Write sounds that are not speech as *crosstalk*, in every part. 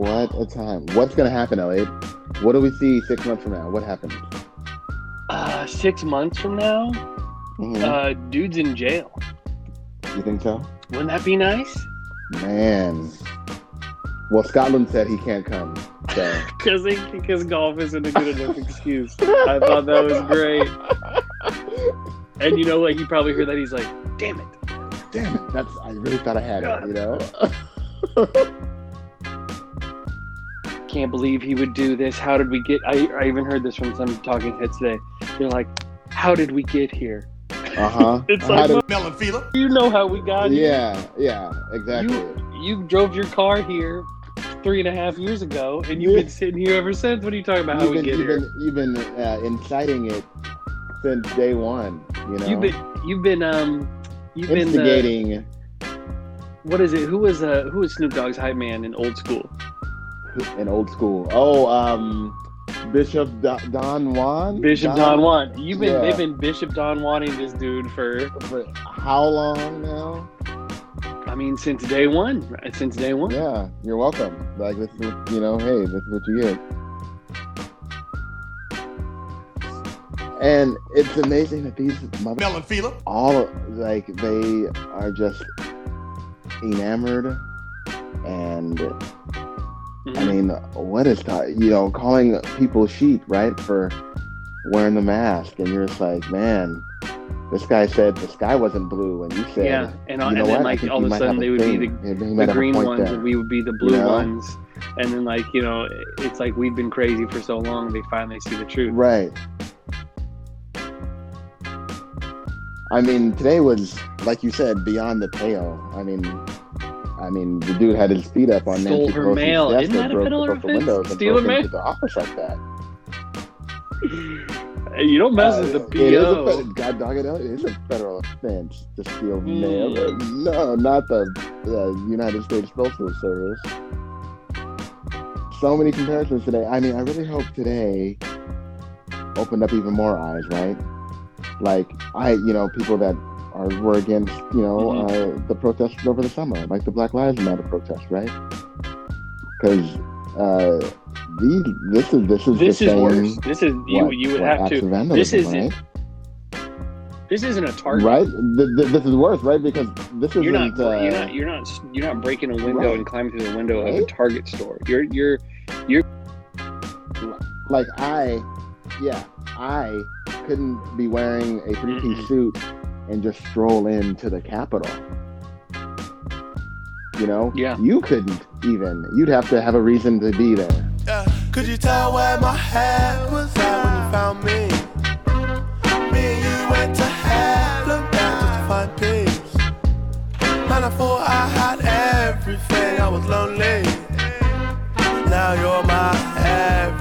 What a time. What's going to happen, Elliot? What do we see six months from now? What happens? Uh, six months from now, Mhm. uh, dude's in jail. you think so? Wouldn't that be nice? Man. Well, Scotland said he can't come. So. *laughs* Because because golf isn't a good enough excuse. I thought that was great. And you know, like he probably heard that. He's like, "Damn it!" Damn it. That's I really thought I had it, you know? *laughs* Can't believe he would do this. How did we get? I, I even heard this from some talking heads today. They're like, "How did we get here?" Uh-huh. *laughs* It's How like, did- Melon fever. You know how we got here. yeah, yeah, exactly. You drove your car here three and a half years ago, and you've Yeah. been sitting here ever since. What are you talking about? How you've we been, get you've here? been, you've been uh, inciting it since day one, you know? You've been you've been um you've been uh, instigating what is it? Who was uh who was Snoop Dogg's hype man in old school? In old school. Oh, um, Bishop Do- Don Juan? Bishop Don Juan. You've been Yeah. they've been Bishop Don Juaning this dude for For how long now? I mean since day one. Right? Since day one. Yeah, you're welcome. Like this is, you know, hey, this is what you get. And it's amazing that these mother and fever. all like they are just enamored and I Mhm. mean what is that you know calling people sheep right for wearing the mask and you're just like man this guy said the sky wasn't blue and you said yeah, and, you and then what? Like all of a sudden they would be the, He- he might the green ones there. and we would be the blue You know? ones. And then like, you know, it's like we've been crazy for so long they finally see the truth. Right. I mean, today was like you said, beyond the pale. I mean, I mean, the dude had his feet up on Stole Nancy her Pelosi's mail. desk Isn't and that a broke federal the broke the offense? windows and Stealing broke mail? into the office like that. Hey, You don't mess Uh, with the it is a PO. fed- God dog it, it is a federal offense to steal Mm. mail. No, not the uh, United States Postal Service. So many comparisons today. I mean, I really hope today opened up even more eyes, right? Like I, you know, people that are were against, you know, Mhm. uh, the protests over the summer, like the Black Lives Matter protest, right? Because uh, these, this is this is This is worse. This is you. what- you would have to. This isn't right? This isn't a target. Right? Th- th- this is worse, right? Because this isn't. You're not. uh, you're not. You're not. You're not breaking a window Right. and climbing through the window of a Target store. You're. You're. You're like I, yeah, I couldn't be wearing a three-piece Mhm. suit and just stroll into the Capitol. You know, Yeah. you couldn't even. You'd have to have a reason to be there. Yeah. Could you tell where my head was at when you found me? Me and you went to Harlem down just to find peace. Man, I thought I had everything. I was lonely. Now you're my everything.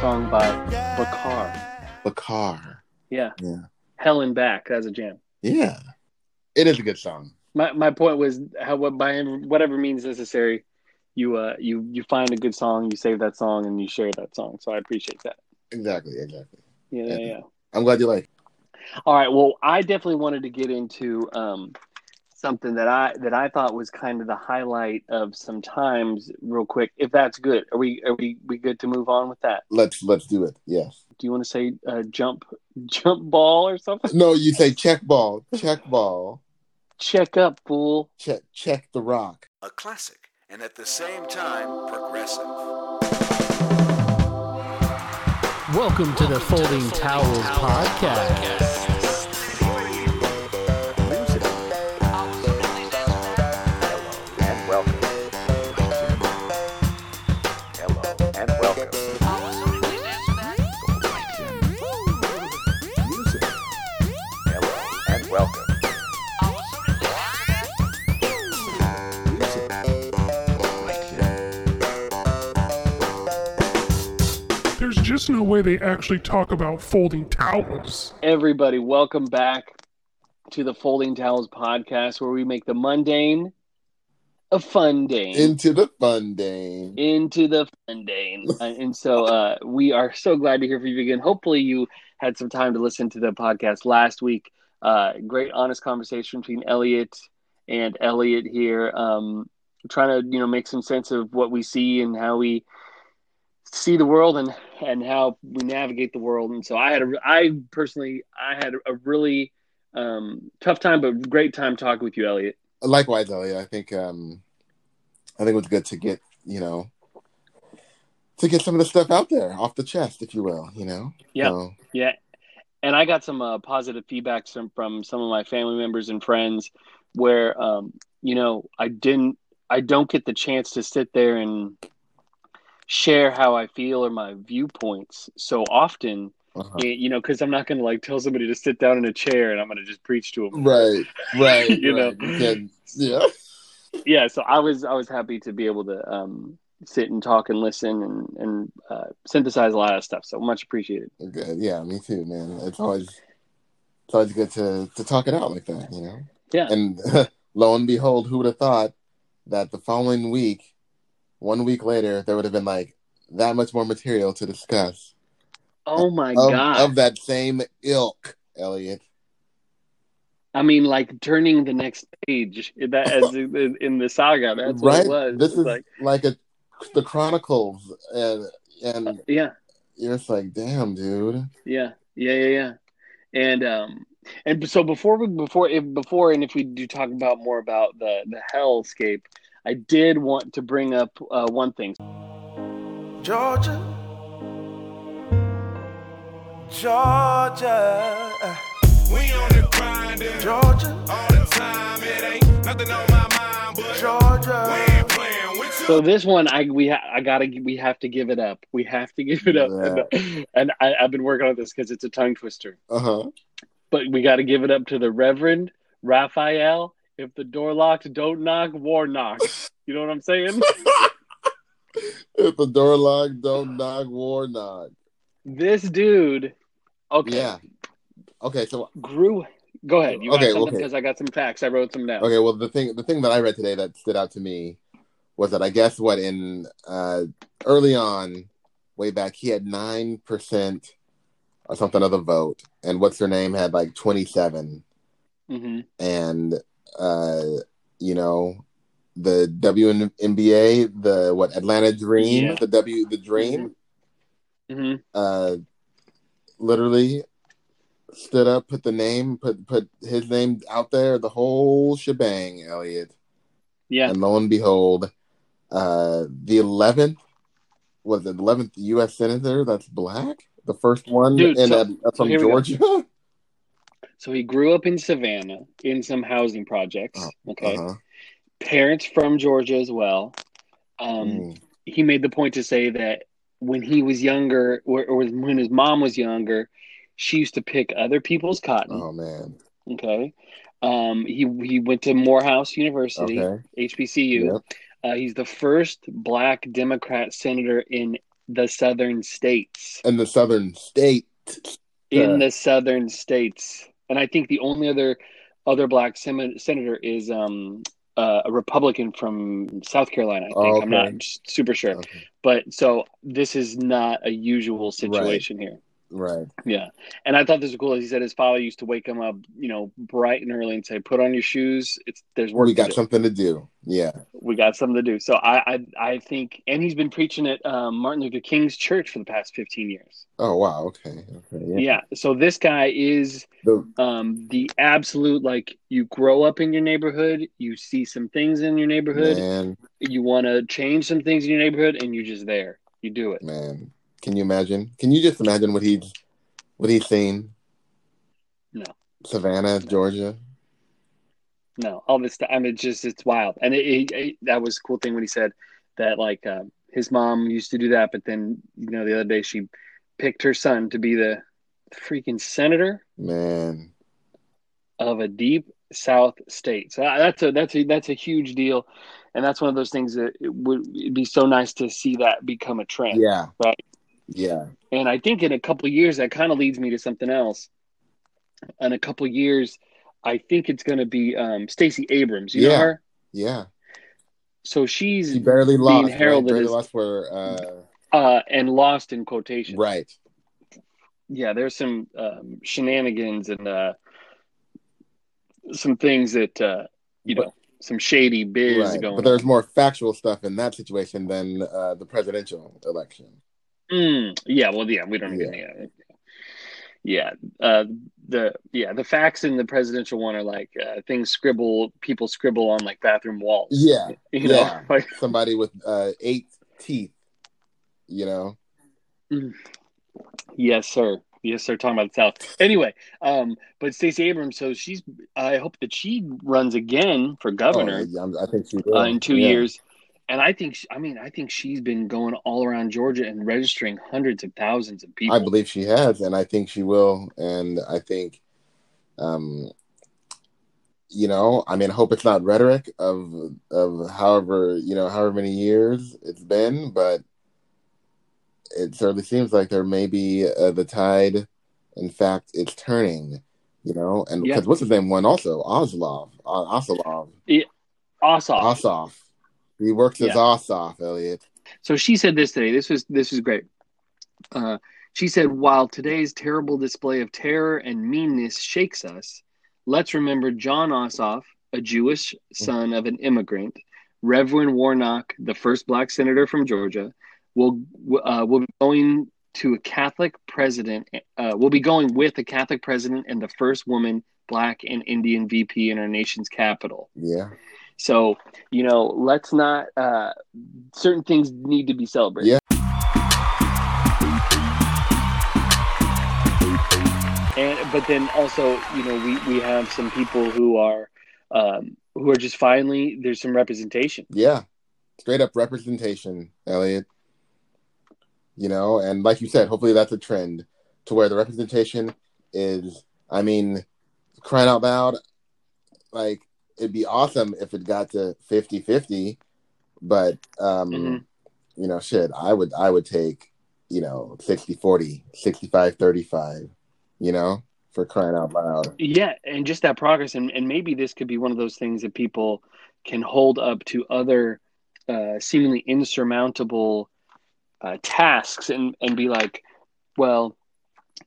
Song by Bakar. Car. Yeah. Yeah. Hell and back. That's a jam. Yeah. It is a good song. My my point was how what by whatever means necessary, you uh you you find a good song, you save that song, and you share that song. So I appreciate that. Exactly. Exactly. Yeah, yeah. Yeah. yeah. I'm glad you like. All right. Well, I definitely wanted to get into um, something that I that I thought was kind of the highlight of some times, real quick. If that's good, are we are we we good to move on with that? Let's let's do it. Yes. Do you want to say uh, jump jump ball or something? No, you say check ball, check ball, Check up, fool. check check the rock. a classic, and at the same time, progressive. Welcome to the Folding Towels Podcast. and There's just no way they actually talk about folding towels. Everybody, welcome back to the Folding Towels podcast, where we make the mundane a fundane into the fundane. into the fundane. *laughs* Uh, and so uh, we are so glad to hear from you again. Hopefully, you had some time to listen to the podcast last week. Uh, great, honest conversation between Elliot and Elliot here, um, trying to you know make some sense of what we see and how we see the world and and how we navigate the world. And so I had a, I personally, I had a really um, tough time, but great time talking with you, Elliot. Likewise, Elliot. I think um, I think it was good to get you know to get some of the stuff out there off the chest, if you will. You know. Yeah. So, Yeah, and I got some uh, positive feedback from from some of my family members and friends, where um, you know I didn't, I don't get the chance to sit there and share how I feel or my viewpoints so often. uh-huh. You know, because I'm not going to like tell somebody to sit down in a chair and I'm going to just preach to them. Right. Right. *laughs* You know. right. You can- yeah. *laughs* Yeah, so I was I was happy to be able to um, sit and talk and listen and and uh, synthesize a lot of stuff. So much appreciated. Good. Yeah. Me too, man. It's always it's always good to to talk it out like that. You know. Yeah. And *laughs* lo and behold, who would have thought that the following week, one week later, there would have been like that much more material to discuss Oh my of, god! of that same ilk, Elliot. I mean, like turning the next page that as in, in the saga. That's what right? it was. This is like, like, a the Chronicles, and and yeah, you're just like, damn, dude. yeah, yeah, yeah, yeah. And um, and so before we before if before and if we do talk about more about the the hellscape, I did want to bring up uh, one thing. Georgia, Georgia, We on the grind Georgia, all the time. It ain't nothing on my mind, but we Georgia. ain't playing with you. So this one, I we ha- I gotta we have to give it up. We have to give it up. And, and I, I've been working on this because it's a tongue twister. Uh huh. But we got to give it up to the Reverend Raphael. If the door locked, don't knock, Warnock. You know what I'm saying? *laughs* If the door locked, don't knock, Warnock. this dude, okay, Yeah. Okay. So grew. Go ahead. You Okay, okay. because I got some facts. I wrote some down. Okay, well the thing the thing that I read today that stood out to me was that I guess what in uh early on, way back, he had nine percent or something of the vote, and what's her name had like twenty seven, hmm and uh you know the WNBA, the what Atlanta Dream, Yeah. the W the Dream, hmm uh literally stood up, put the name, put put his name out there, the whole shebang, Elliot. Yeah. And lo and behold, uh, the eleventh was the eleventh U.S. senator that's black, the first one Dude, in so- uh, from. Georgia. *laughs* So he grew up in Savannah in some housing projects. Oh, Okay. Uh-huh. Parents from Georgia as well. Um, Mm. he made the point to say that when he was younger, or, or when his mom was younger, she used to pick other people's cotton. Oh man. Okay. Um, he he went to Morehouse University, Okay. HBCU. Yep. Uh, he's the first black Democrat senator in the southern states. And the southern state. In the southern states, and I think the only other other black sem- senator is um, uh, a Republican from South Carolina. I think Oh, I'm not super sure, Okay. but so this is not a usual situation here. Right. Yeah. And I thought this was cool. As he said his father used to wake him up, you know, bright and early and say, "Put on your shoes. It's there's work We to got do. something to do. Yeah. We got something to do." So I I, I think, and he's been preaching at um, Martin Luther King's church for the past 15 years. Oh wow. Okay. Okay. Yeah. Yeah. So this guy is The, um, the absolute like you grow up in your neighborhood, you see some things in your neighborhood, man, you want to change some things in your neighborhood, and you're just there. You do it. man. Can you imagine? Can you just imagine what he's what he's seen? No. Savannah, Georgia. No, all this. I mean, it's just it's wild, and it, it, it- that was a cool thing when he said that like um, his mom used to do that, but then you know the other day she picked her son to be the freaking senator Man. of a deep South state. So uh, that's a that's a that's a huge deal, and that's one of those things that it would it'd be so nice to see that become a trend. Yeah. Right. Yeah. And I think in a couple of years that kind of leads me to something else. In a couple of years, I think it's going to be um, Stacey Abrams. You know Yeah. her? Yeah. so she's She barely being lost. Right? Barely as lost for uh, uh, and lost in quotation. right. Yeah, there's some um, shenanigans and uh, some things that uh, you But- know, some shady biz Right. going. But there's more factual stuff in that situation than uh, the presidential election. Mm, yeah, well, yeah, we don't even. Yeah, yeah. Uh, the yeah, the facts in the presidential one are like uh, things scribble people scribble on like bathroom walls. Yeah. *laughs* you know, yeah. *laughs* like Somebody with uh, eight teeth. You know. Yes, sir. Yes, sir. Talking about the South. Anyway, um, but Stacey Abrams, so she's. I hope that she runs again for governor Oh, yeah, I'm- I think she will. uh, in two Yeah. years. And I think, I mean, I think she's been going all around Georgia and registering hundreds of thousands of people. I believe she has, and I think she will. And I think, um, you know, I mean, I hope it's not rhetoric of of however you know however many years it's been, but it certainly seems like there may be uh, the tide. In fact, it's turning. You know, and Yeah. because what's his name One also Oslov, uh, Oslov, Ossoff. Ossoff. He works as Yeah. Ossoff, Elliot. So she said this today. This was this was great. Uh, she said, "While today's terrible display of terror and meanness shakes us, let's remember Jon Ossoff, a Jewish son of an immigrant, Reverend Warnock, the first black senator from Georgia, will uh, will be going to a Catholic president. Uh, will be going with a Catholic president and the first woman, black and Indian VP in our nation's capital." Yeah, So, you know, let's not uh certain things need to be celebrated. Yeah. And but then also, you know, we we have some people who are um who are just finally there's some representation. yeah, straight up representation, Elliot. You know, and like you said, hopefully that's a trend to where the representation is. I mean, crying out loud, like it'd be awesome if it got to 50-50, but um, Mhm. you know, shit, I would I would take, you know, 60-40, 65-35, you know, for crying out loud. Yeah, and just that progress and, and maybe this could be one of those things that people can hold up to other uh seemingly insurmountable uh tasks and and be like, well,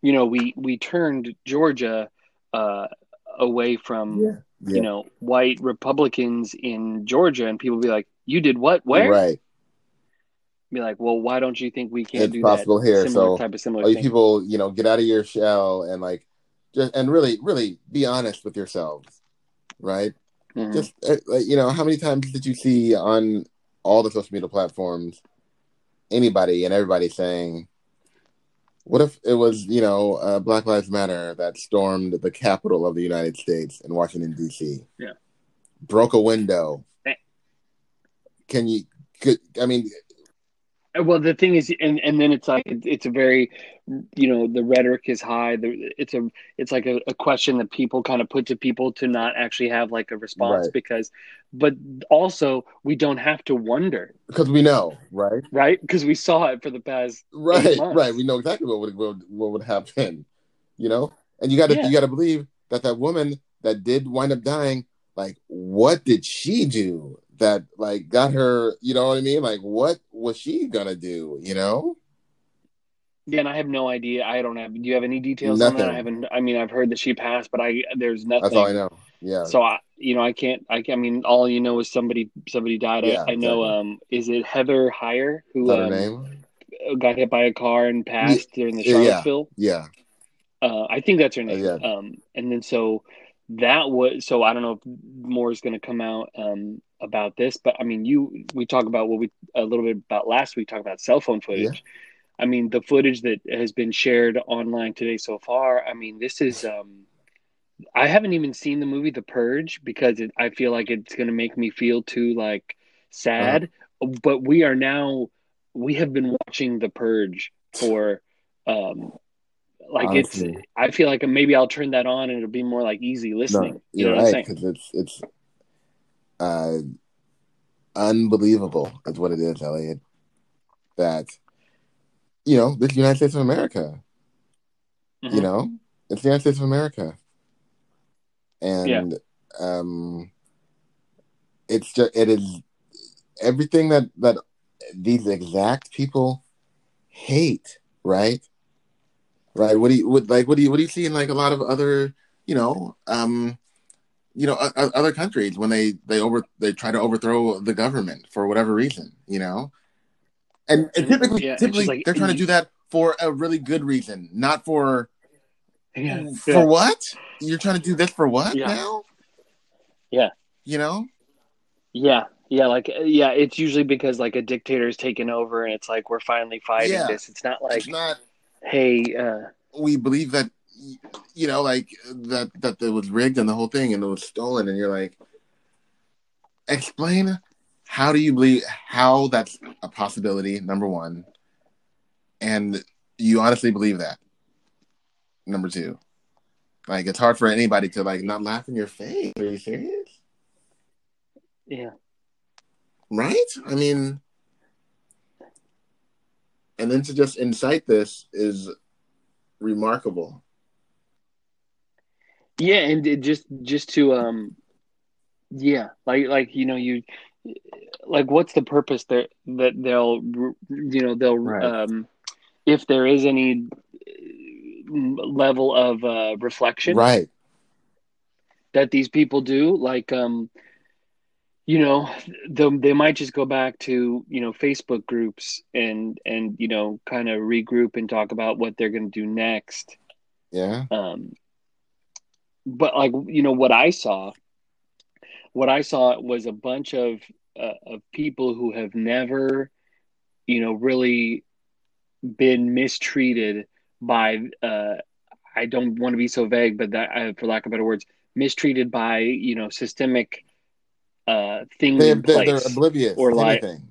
you know, we we turned Georgia uh away from Yeah. You know white Republicans in Georgia, and people be like, "You did what? Where?" Right. Be like, "Well, why don't you think we can It's do possible that here, similar so type of similar thing?" people, you know, get out of your shell and like just and really, really be honest with yourselves, right? Mhm. Just uh, you know, how many times did you see on all the social media platforms anybody and everybody saying, "What if it was, you know, uh, Black Lives Matter that stormed the capital of the United States in Washington D.C. Yeah. broke a window." Eh. Can you? Could, I mean, Well, the thing is, and and then it's like it's a very, you know, the rhetoric is high. It's a it's like a, a question that people kind of put to people to not actually have like a response Right. because, but also we don't have to wonder, because we know, right? right? Because we saw it for the past right right we know exactly what would what, what would happen you know and you got to Yeah. you got to believe that that woman that did wind up dying like what did she do that like got her you know what i mean like what was she gonna do you know Yeah, and I have no idea. I don't have. Do you have any details on that? Nothing. I haven't. I mean, I've heard that she passed, but I there's nothing. that's all i know yeah So I, you know, I can't. I, I mean, all you know is somebody somebody died. Yeah, I, I know. exactly. Um, is it Heather Heyer who um, name got hit by a car and passed during the Yeah, yeah. Charlottesville? yeah Uh, I think that's her name. yeah. Um, and then so that was so I don't know if more is going to come out um about this, but I mean, you we talk about what we a little bit about last week. Talk about cell phone footage. I mean, the footage that has been shared online today so far. I mean, this is. Um, I haven't even seen the movie The Purge because it, I feel like it's going to make me feel too like sad. But we are now we have been watching The Purge for um like Honestly. it's I feel like maybe I'll turn that on and it'll be more like easy listening. no you know you're what I'm right saying? because it's it's uh unbelievable is what it is elliot that you know this united states of america you Mhm. know it's the united states of america and um it's just it is everything that that these exact people hate, right? Right. What do you what like what do you what do you see in like a lot of other you know um you know other countries when they they over they try to overthrow the government for whatever reason you know and, and typically yeah, typically like- they're trying to do that for a really good reason not for Yeah. for what you're trying to do this for what Yeah. now Yeah. you know Yeah, yeah, like uh, yeah, it's usually because like a dictator's taken over, and it's like we're finally fighting Yeah. this. It's not like, it's not hey, uh, we believe that you know like that that it was rigged and the whole thing and it was stolen and you're like explain how do you believe how that's a possibility number one. And you honestly believe that number two. Like it's hard for anybody to like not laugh in your face. Are you serious? Yeah, right? I mean and then to just incite this is remarkable yeah, and it just just to um, yeah, like like you know you like what's the purpose that that they'll you know they'll Right. um, if there is any level of uh, reflection right. that these people do like um you know the, they might just go back to you know facebook groups and and you know kind of regroup and talk about what they're going to do next. Yeah. Um but like you know what i saw what i saw was a bunch of uh, of people who have never you know really been mistreated by uh i don't want to be so vague but that uh, for lack of better words mistreated by you know systemic uh things they, in they, they're place oblivious or like- anything.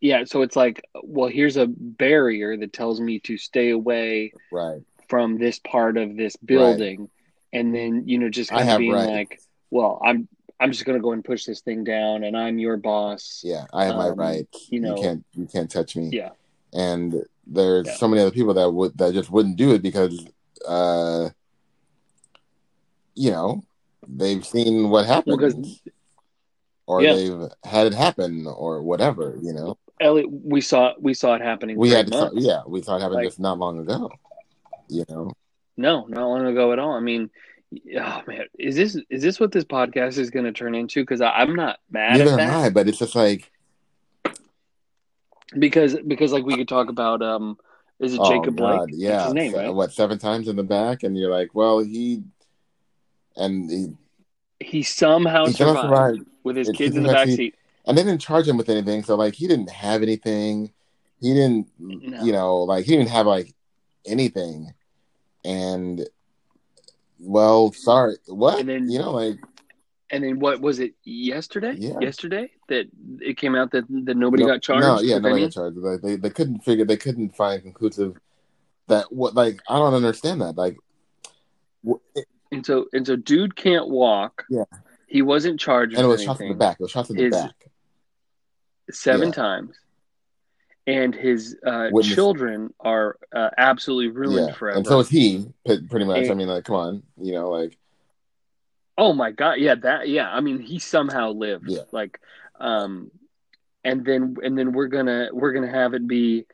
Yeah so it's like well here's a barrier that tells me to stay away right. from this part of this building and then you know just I of being rights. like well i'm i'm just going to go and push this thing down and i'm your boss Yeah, I have my Um, rights. you You, know- can't you can't touch me. Yeah. And there's Yeah. so many other people that would that just wouldn't do it because uh you know, they've seen what happened. because or Yeah. they've had it happen or whatever, you know. Elliot, we saw we saw it happening We had months. yeah, we thought it happened Like- just not long ago. You know. No not long ago at all i mean oh man is this is this what this podcast is going to turn into because i'm not mad Neither at am that I, but it's just like because because like we could talk about um is it oh jacob God, blake yeah. That's his name right What, seven times in the back and you're like, well he and he, he somehow he survived survived with his It's kids in the back backseat. seat and they didn't charge him with anything. So like he didn't have anything. He didn't, No. you know, like he didn't have like anything. And well, sorry, what? And then- you know, like and then what was it yesterday Yeah. yesterday that it came out that, that nobody no, got charged No, yeah, nobody got charged. Like, they they couldn't figure. They couldn't find conclusive that what. Like I don't understand that. Like, it- and so and so dude can't walk Yeah. he wasn't charged and it was shots in the back. It was shots in the back. seven Yeah. times and his uh, children are uh, absolutely ruined Yeah, forever and so is he. Pretty much. I mean, like, come on, you know, like, Oh my god, yeah, that yeah. I mean, he somehow lived. Yeah. Like, um, and then and then we're gonna we're gonna have it be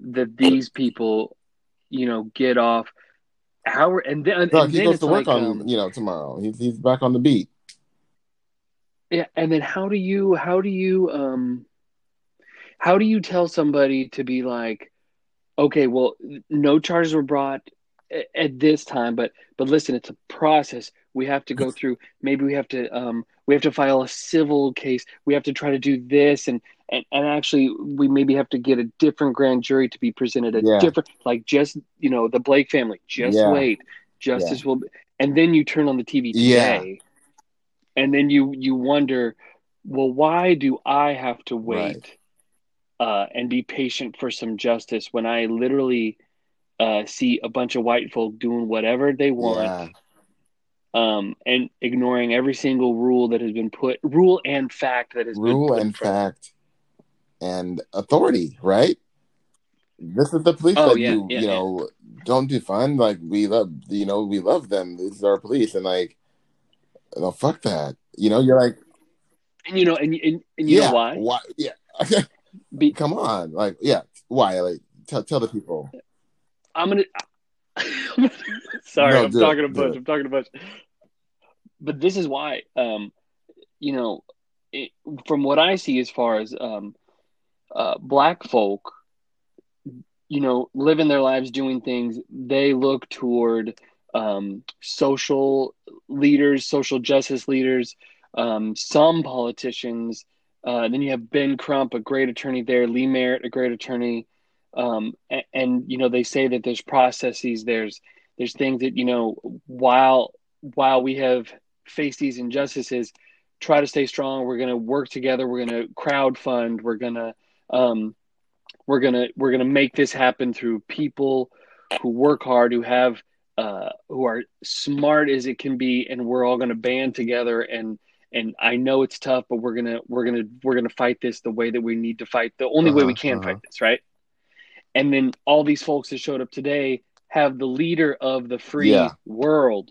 that these people, you know, get off. How and then and he then goes to work like, on um, you know tomorrow. He's he's back on the beat. yeah, and then how do you how do you um, how do you tell somebody to be like, okay, well, no charges were brought at this time, but but listen, it's a process. We have to go through. Maybe we have to um, we have to file a civil case. We have to try to do this, and and, and actually, we maybe have to get a different grand jury to be presented. A Yeah. different, like just you know, the Blake family. Just Yeah. wait, justice will. Be, and then you turn on the TV Yeah. today, and then you you wonder, well, why do I have to wait? Right. Uh, and be patient for some justice when I literally uh, see a bunch of white folk doing whatever they want Yeah, um, and ignoring every single rule that has been put, rule and fact that has been rule and fact and authority, right? This is the police Oh, that yeah, you yeah, you know don't defund. Like we love, you know, we love them. This is our police, and like, no, fuck that. You know, you're like, And you know, and and, and you yeah. know why? Why? Yeah. *laughs* Be, Come on. Like, yeah. Why? Like, tell tell the people. I'm gonna. *laughs* Sorry, No, I'm it, talking a bunch. I'm talking a bunch. But this is why, um, you know, it, from what I see as far as um, uh, black folk, you know, living their lives doing things, they look toward um, social leaders, social justice leaders, um, some politicians. Uh, then you have Ben Crump, a great attorney there, Lee Merritt, a great attorney. Um, and, and you know they say that there's processes, there's there's things that you know while while we have faced these injustices, try to stay strong. We're going to work together. We're going to crowd fund. We're going to um, we're gonna we're gonna make this happen through people who work hard, who have uh, who are smart as it can be, and we're all gonna band together. And and I know it's tough, but we're gonna we're gonna we're gonna fight this the way that we need to fight, the only way we Uh-huh, can uh-huh. fight this, right? And then all these folks that showed up today have the leader of the free Yeah. world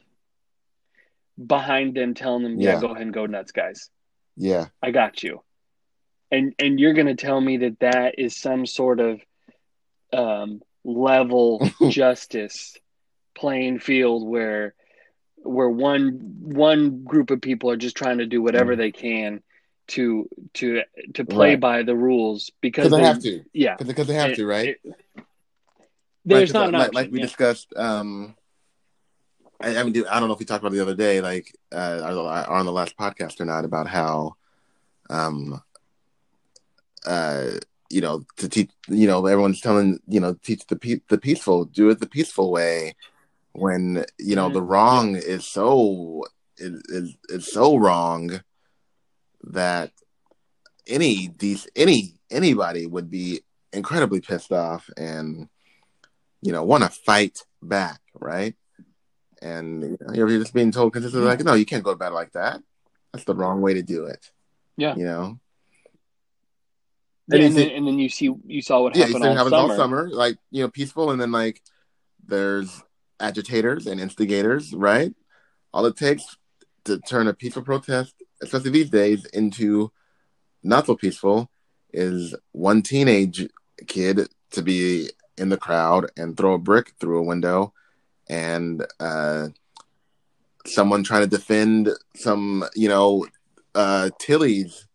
behind them, telling them, "Yeah, Yeah. go ahead and go nuts, guys." Yeah. I got you. And and you're going to tell me that that is some sort of um, level *laughs* justice playing field where where one one group of people are just trying to do whatever they can to to to play Mm. Right. by the rules because Because they have to. Yeah, Because they have It- to, right? it- there's Like, not like, option. like we yeah. discussed. Um, I, I mean, dude, I don't know if we talked about it the other day, like uh, on the last podcast or not, about how, um, uh, you know, to teach, you know, everyone's telling, you know, teach the pe- the peaceful, do it the peaceful way, when you know Mhm. the wrong is so is, is is so wrong that any these any anybody would be incredibly pissed off and you know want to fight back right and you know, you're just being told consistently like no you can't go about it like that that's the wrong way to do it Yeah. you know Yeah, And and, then, and then you see you saw what yeah happened all happens summer. all summer like you know peaceful and then like there's agitators and instigators right all it takes to turn a peaceful protest especially these days into not so peaceful is one teenage kid to be in the crowd and throw a brick through a window and uh someone trying to defend some you know uh tilly's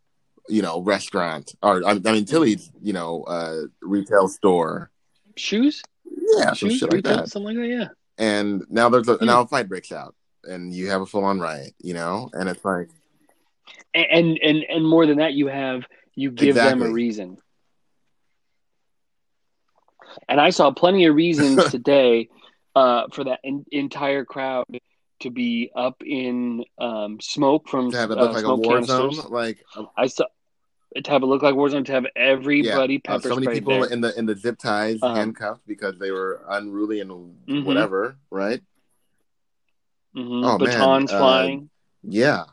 you know restaurant or i I mean tilly's you know uh retail store Shoes, yeah some shoes, shit like retail, that something like that. Yeah. And now there's a Hmm. now a fight breaks out and you have a full-on riot you know and it's like and and and more than that you have you give them a reason and i saw plenty of reasons *laughs* today uh, for that en- entire crowd to be up in um, smoke from to have it uh, like a war canisters. zone like uh, i saw to have it look like war zone to have everybody uh, pepper so many people there. in the in the zip ties Um, handcuffed because they were unruly and Mhm. whatever right Mhm. oh, man, batons uh, flying Yeah.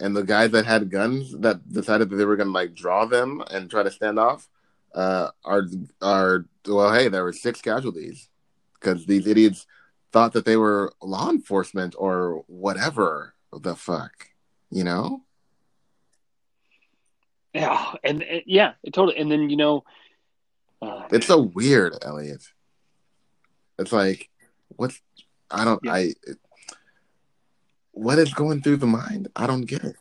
And the guys that had guns that decided that they were gonna like draw them and try to stand off, uh, are are well, hey, there were six casualties because these idiots thought that they were law enforcement or whatever the fuck, you know? Yeah and, and yeah it totally and then you know uh, It's so weird, Elliot. It's like, what's I don't Yeah. I. What is going through the mind? I don't get it.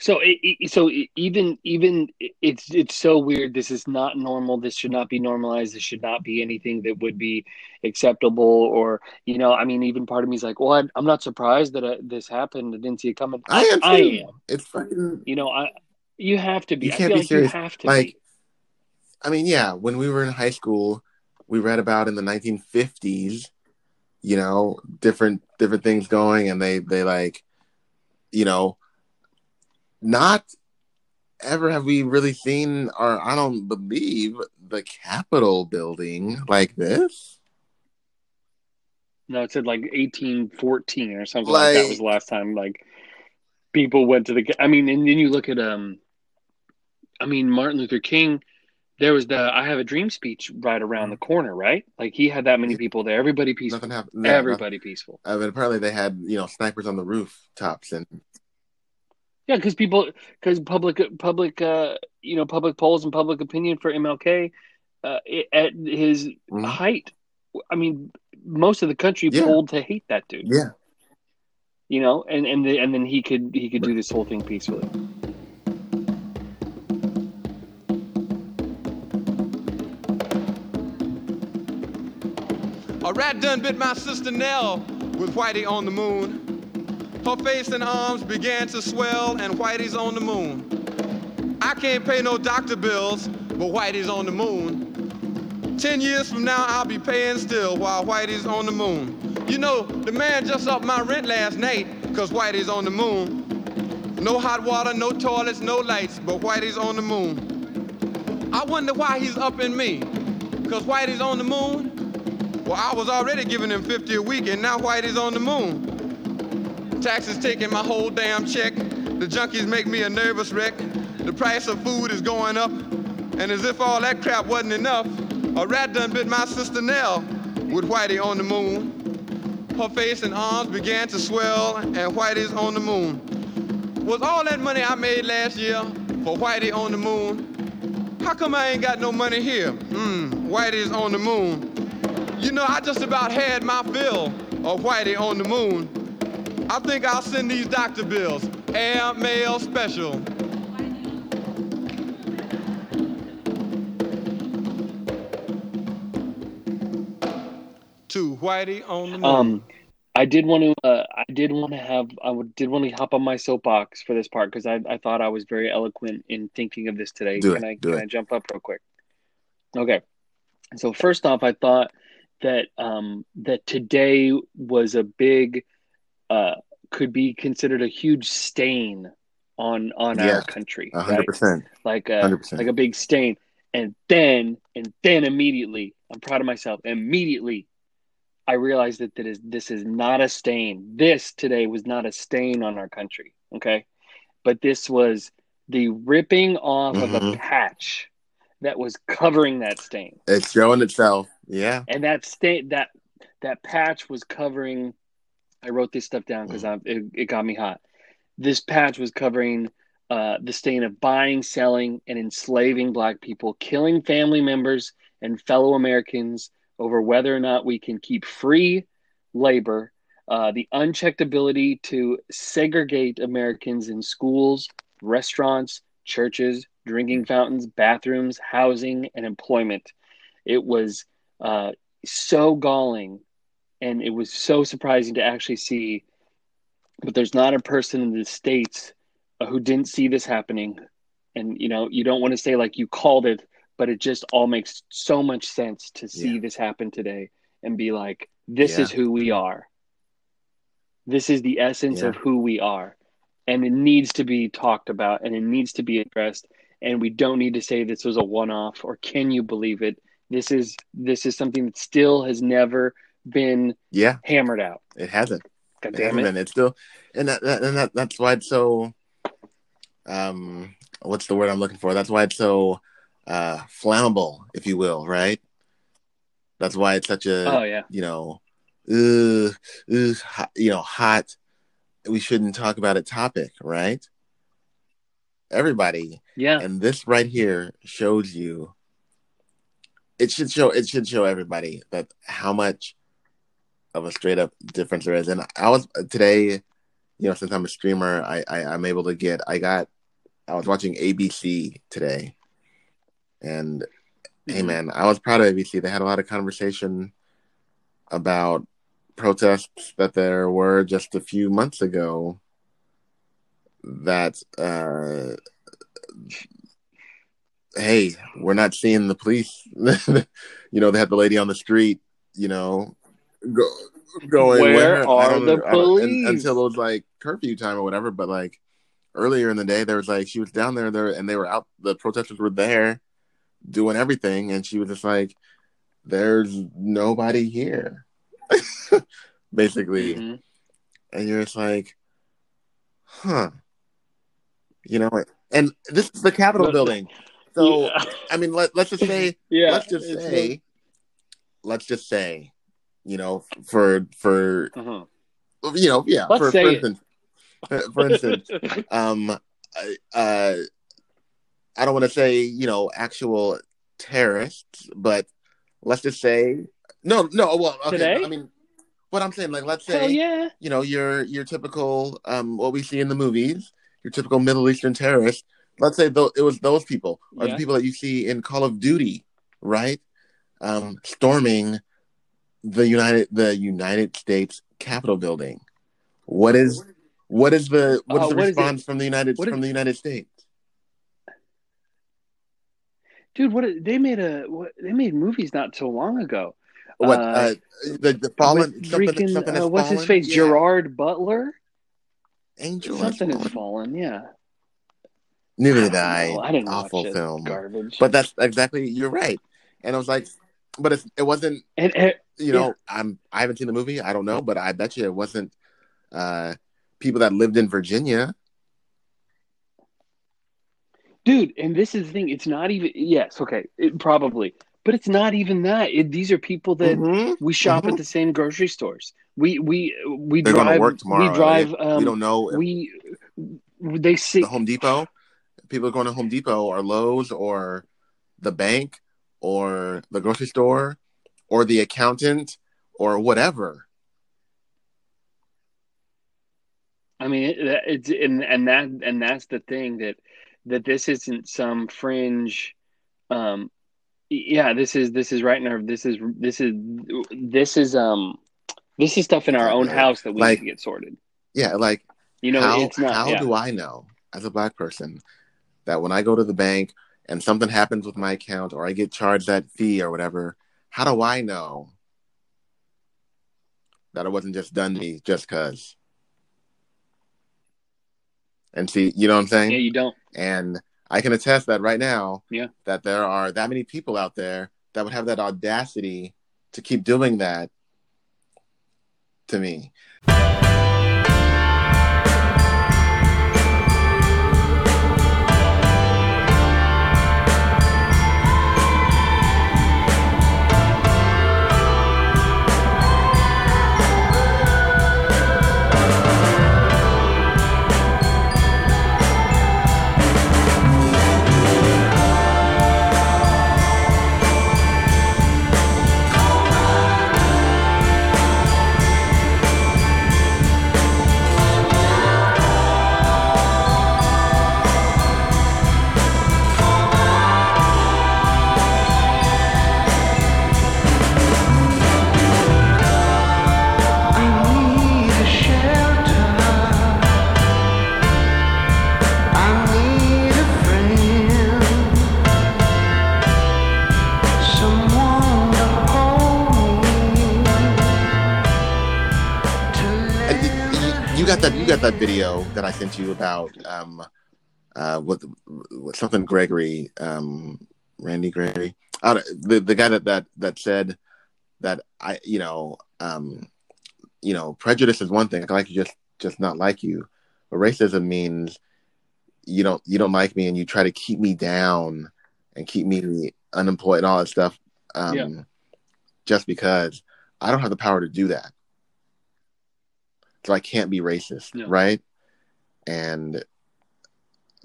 So, it, it- so it- even even it's it's so weird. This is not normal. This should not be normalized. This should not be anything that would be acceptable. Or you know, I mean, even part of me is like, well, I'm- I'm not surprised that uh, this happened. I didn't see it coming. I am. I am. It's fucking You know, I you have to be. You can't feel be like serious. you have to like be. i mean yeah when we were in high school we read about in the 1950s you know different different things going and they they like you know not ever have we really seen or i don't believe the capitol building like this No, it said like 1814 or something like, that was the last time like people went to the. I mean, and then you look at um, I mean Martin Luther King. There was the "I Have a Dream" speech right around the corner, right? Like he had that many people there. Everybody peaceful. nothing happened yeah, Everybody peaceful. I mean, apparently they had you know snipers on the rooftops and Yeah, because people, because public, public, uh, you know, public polls and public opinion for MLK uh, at his Mhm. height. I mean, most of the country Yeah. polled to hate that dude. Yeah. You know, and and the, and then he could he could do this whole thing peacefully. Rat done bit my sister Nell with Whitey on the moon. Her face and arms began to swell, and Whitey's on the moon. I can't pay no doctor bills, but Whitey's on the moon. Ten years from now, I'll be paying still while Whitey's on the moon. You know, the man just upped my rent last night, cause Whitey's on the moon. No hot water, no toilets, no lights, but Whitey's on the moon. I wonder why he's upping me, cause Whitey's on the moon. Well, I was already giving him 50 a week, and now Whitey's on the moon. Taxes taking my whole damn check. The junkies make me a nervous wreck. The price of food is going up. And as if all that crap wasn't enough, a rat done bit my sister Nell with Whitey on the moon. Her face and arms began to swell, and Whitey's on the moon. Was all that money I made last year for Whitey on the moon? How come I ain't got no money here? Mmm, Whitey's on the moon. You know, I just about had my fill of Whitey on the moon. I think I'll send these doctor bills, air mail special. To Whitey on the moon. Um, I did want to. Uh, I did want to have. I would, did want to hop on my soapbox for this part because I, I thought I was very eloquent in thinking of this today. Do can it, I do can it. I jump up real quick? Okay. So first off, I thought that um, that today was a big, uh, could be considered a huge stain on on Yeah, our country. A right? hundred percent. like a 100%. like a big stain. And then and then immediately, I'm proud of myself. Immediately, I realized that that is this is not a stain. This today was not a stain on our country. Okay, but this was the ripping off of a Mhm. patch that was covering that stain, It's showing itself. Yeah. and that stain that that patch was covering. I wrote this stuff down because Mm-hmm. it, it got me hot. This patch was covering uh, the stain of buying, selling, and enslaving Black people, killing family members and fellow Americans over whether or not we can keep free labor, uh, the unchecked ability to segregate Americans in schools, restaurants, churches, drinking fountains, bathrooms, housing, and employment. It was uh, so galling and it was so surprising to actually see. But there's not a person in the States uh, who didn't see this happening. And, you know, you don't want to say like you called it, but it just all makes so much sense to see Yeah. this happen today and be like, this Yeah. is who we are. This is the essence Yeah. of who we are. And it needs to be talked about and it needs to be addressed. And we don't need to say this was a one off or can you believe it? This is this is something that still has never been Yeah. hammered out. It hasn't. God It damn hasn't it. It's still, and that, that and that that's why it's so. Um, what's the word I'm looking for? That's why it's so uh flammable, if you will, right? That's why it's such a Oh yeah. you know, uh, uh, you know, hot. We shouldn't talk about it. Topic, right? Everybody, Yeah. and this right here shows you. It should show. It should show everybody that how much of a straight up difference there is. And I was today, you know, since I'm a streamer, I, I I'm able to get. I got. I was watching ABC today, and hey Mhm. man, I was proud of ABC. They had a lot of conversation about protests that there were just a few months ago that uh hey, we're not seeing the police. *laughs* you know, they had the lady on the street, you know, go, going Where I are the police? until it was like curfew time or whatever, but like earlier in the day there was like she was down there there and they were out the protesters were there doing everything and she was just like there's nobody here *laughs* basically Mhm. and you're just like huh you know and this is the capitol building so yeah. i mean let, let's just say *laughs* yeah. let's just say let's just say you know for for uh-huh. you know yeah Let's for, for instance for instance, *laughs* um, uh, I don't want to say you know actual terrorists, but let's just say no, no. Well, okay, Today? I mean, what I'm saying, like, let's Hell say yeah. you know your your typical um what we see in the movies, your typical Middle Eastern terrorist. Let's say though it was those people or Yeah. the people that you see in Call of Duty, right? Um, storming the United the United States Capitol building. What is what is the what is Uh, the what is response from the United What is- from the United States? Dude, what they made a what, they made movies not so long ago. What Uh, uh, the the fallen with something, something uh, what's his face? Yeah. Gerard Butler. Angel Something has fallen. fallen. Yeah. Neither did I. know. I didn't Awful watch it. film. Garbage. But that's exactly you're right. And I was like, but it's, it wasn't. You know, I'm I haven't seen the movie. I don't know, but I bet you it wasn't uh, people that lived in Virginia. dude, and this is the thing. It's not even. Yes, okay, it, probably, but it's not even that. It, these are people that Mhm. we shop Mhm. at the same grocery stores. We we we They're drive. work tomorrow. We drive. Um, we don't know We they see. the Home Depot. People are going to Home Depot or Lowe's or the bank or the grocery store or the accountant or whatever. I mean, it, it's and and that and that's the thing that that this isn't some fringe. Um, yeah, this is this is right in our. This is this is this is um this is stuff in our own house that we Like- need to get sorted. Yeah, like You know, how it's not. how yeah. do I know as a black person that when I go to the bank and something happens with my account or I get charged that fee or whatever, how do I know that it wasn't just done to me just cause? And see, you know what I'm saying? yeah, you don't. And I can attest that right now, Yeah. that there are that many people out there that would have that audacity to keep doing that to me. Got that you got that video that I sent you about um uh with, with something Gregory um Randy Gregory? Uh, the the guy that that that said that I you know um you know prejudice is one thing. I like you just just not like you. But racism means you don't you don't like me and you try to keep me down and keep me unemployed and all that stuff um Yeah. just because I don't have the power to do that so I can't be racist, No. right? And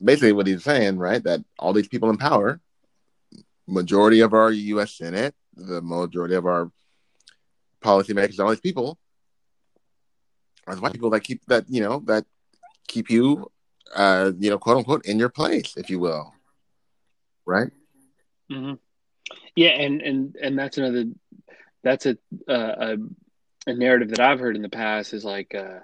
basically, what he's saying, right, that all these people in power, majority of our U.S. Senate, the majority of our policymakers, all these people, are the white people that keep that you know that keep you, uh, you know, quote unquote, in your place, if you will, right? Mm-hmm. Yeah, and and and that's another. That's a uh, a a narrative that I've heard in the past is like, uh,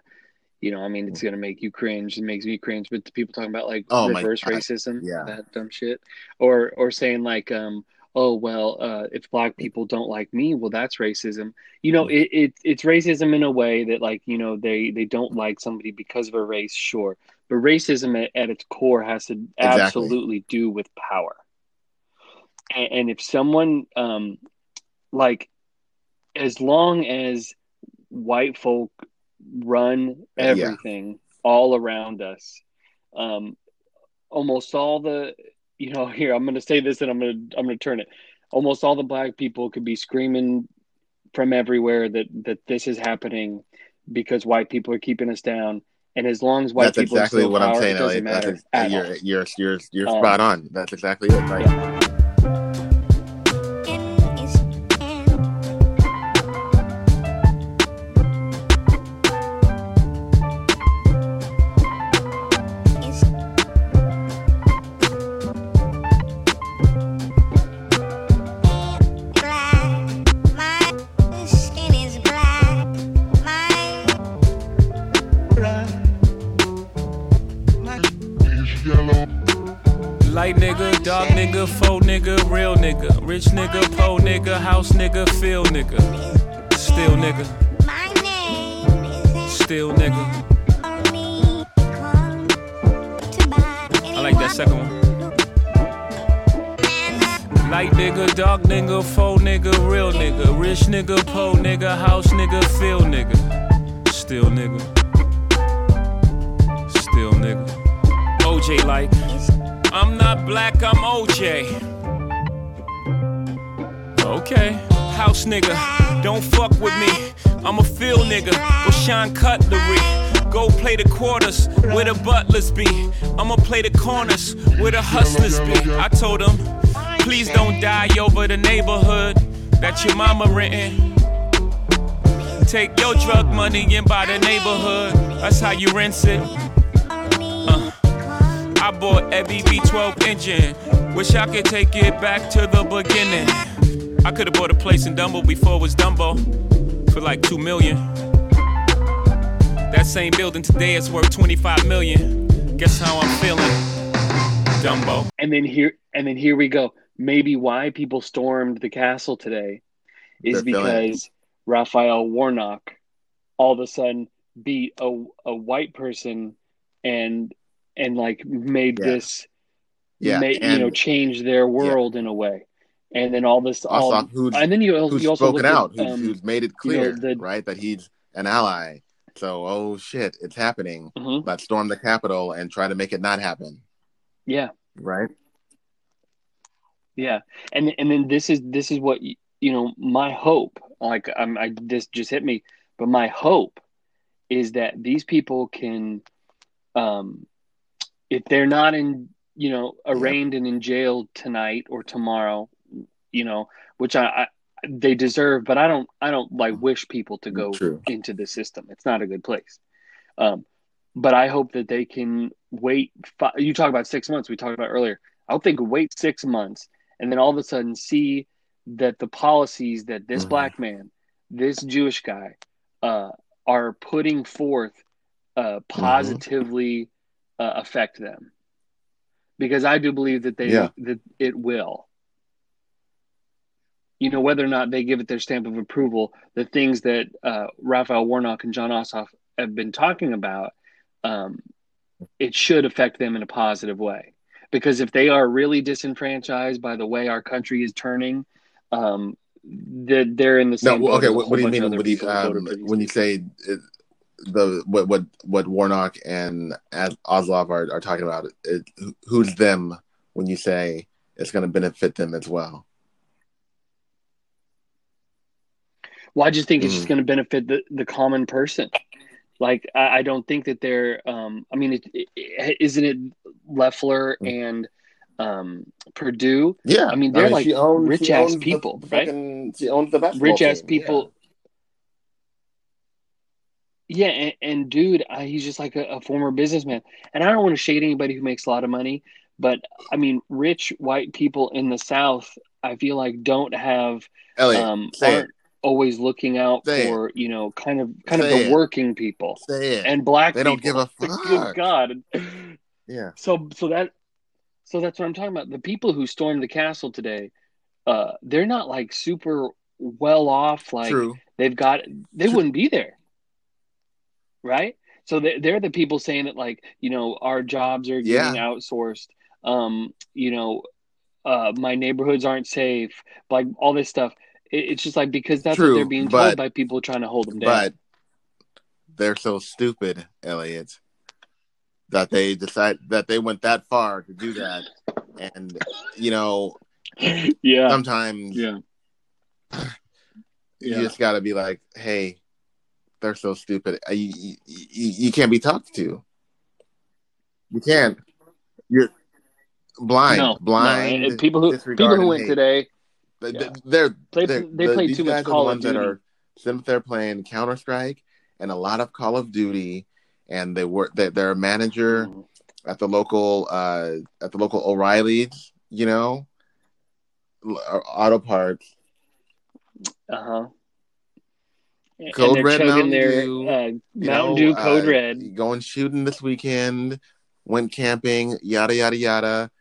you know, I mean, it's gonna make you cringe. It makes me cringe, but the people talking about like Oh reverse racism, Yeah. that dumb shit, or or saying like, um, oh well, uh, if black people don't like me, well, that's racism. You know, it, it it's racism in a way that like you know they they don't like somebody because of a race, sure, but racism at, at its core has to Exactly. absolutely do with power. And, and if someone um like as long as white folk run Yeah. everything all around us um almost all the you know *laughs* here i'm going to say this and i'm going to i'm going to turn it almost all the black people could be screaming from everywhere that that this is happening because white people are keeping us down and as long as white That's people exactly instill what I'm saying, it doesn't. That's matter at you're, you're you're you're Um, spot on. That's exactly it. Like, rich nigga, po nigga, house nigga, feel nigga, still nigga, still nigga. I like that second one. Light nigga, dark nigga, faux nigga, real nigga, rich nigga, po nigga, house nigga, feel nigga, still nigga, still nigga. OJ like. I'm not black, I'm OJ. Okay, house nigga, don't fuck with me. I'm a field nigga, go shine cutlery. Go play the quarters where the butlers be. I'ma play the corners where the hustlers be. I told them, please don't die over the neighborhood that your mama renting. Take your drug money and buy the neighborhood. That's how you rinse it. Uh. I bought every V12 engine. Wish I could take it back to the beginning. I could have bought a place in Dumbo before it was Dumbo for like two million. That same building today is worth 25 million. Guess how I'm feeling? Dumbo. And then here, and then here we go. Maybe why people stormed the castle today is They're feeling because Raphael Warnock all of a sudden beat a a white person and and like made Yeah. this yeah, ma- you know change their world in a way. And then all this all also who's and then you, who's you also spoken out, at, who's, um, who's made it you know, clear, the- right, that he's an ally. So, oh shit, it's happening. mhm, Let's storm the Capitol and try to make it not happen. yeah Right? Yeah, and and then this is this is what you know. My hope, like I'm, I this just hit me, but my hope is that these people can, um, if they're not in, you know, arraigned and in jail tonight or tomorrow, you know, which I, I they deserve, but I don't, I don't like wish people to go True. into the system. It's not a good place. Um, but I hope that they can wait. Fi- you talk about six months. We talked about earlier. I hope they could wait six months and then all of a sudden see that the policies that this Mhm. black man, this Jewish guy, uh, are putting forth uh, positively uh, affect them, because I do believe that they Yeah. that it will. You know whether or not they give it their stamp of approval, the things that uh, Raphael Warnock and Jon Ossoff have been talking about, um, it should affect them in a positive way because if they are really disenfranchised by the way our country is turning, um, they're, they're in the No, same. boat okay. What, what do you mean? other What do you, people who voted um, when you say it, the what what what Warnock and Ossoff are, are talking about? It, who's them? When you say it's going to benefit them as well? Well, I just think it's Mhm. just going to benefit the, the common person. Like, I, I don't think that they're. Um, I mean, it, it, isn't it Loeffler Mm. and um, Perdue? Yeah, I mean, they're like she owns- rich ass owns the people, right? fucking- She owns the basketball Rich ass people. Yeah, and, and dude, I, he's just like a, a former businessman. And I don't want to shade anybody who makes a lot of money, but I mean, rich white people in the South, I feel like don't have Elliot, um, say it. Always looking out Say it. for you know kind of kind of the it. working people Say it. and black They don't people. give a Good *laughs* fuck. God. yeah. So so that so that's what I'm talking about. The people who stormed the castle today, uh, they're not like super well off. Like True. they've got they True. wouldn't be there, right? So they- they're the people saying that like you know our jobs are Yeah. getting outsourced. Um, you know, uh, my neighborhoods aren't safe. Like all this stuff. It, it's just like because that's what they're being but- told by people trying to hold them down. But they're so stupid, Elliot, that they decide that they went that far to do that. And you know, *laughs* yeah, sometimes yeah, you Yeah. just got to be like, "Hey, they're so stupid. Uh, You, you, you, you can't be talked to. You can't. You're blind, no, blind. no. People who people who went hate. today They- yeah. They're Play- they're, they the- play too much guys are the Call of ones that Duty. are they're playing Counter Strike and a lot of Call of Duty, and they work. They, they're a manager Mhm. at the local uh at the local O'Reilly's. You know, uh, auto parts. uh-huh Code and Red Mountain their Dew, uh, Mountain Dew Code uh, Red. Going shooting this weekend. Went camping. Yada yada yada.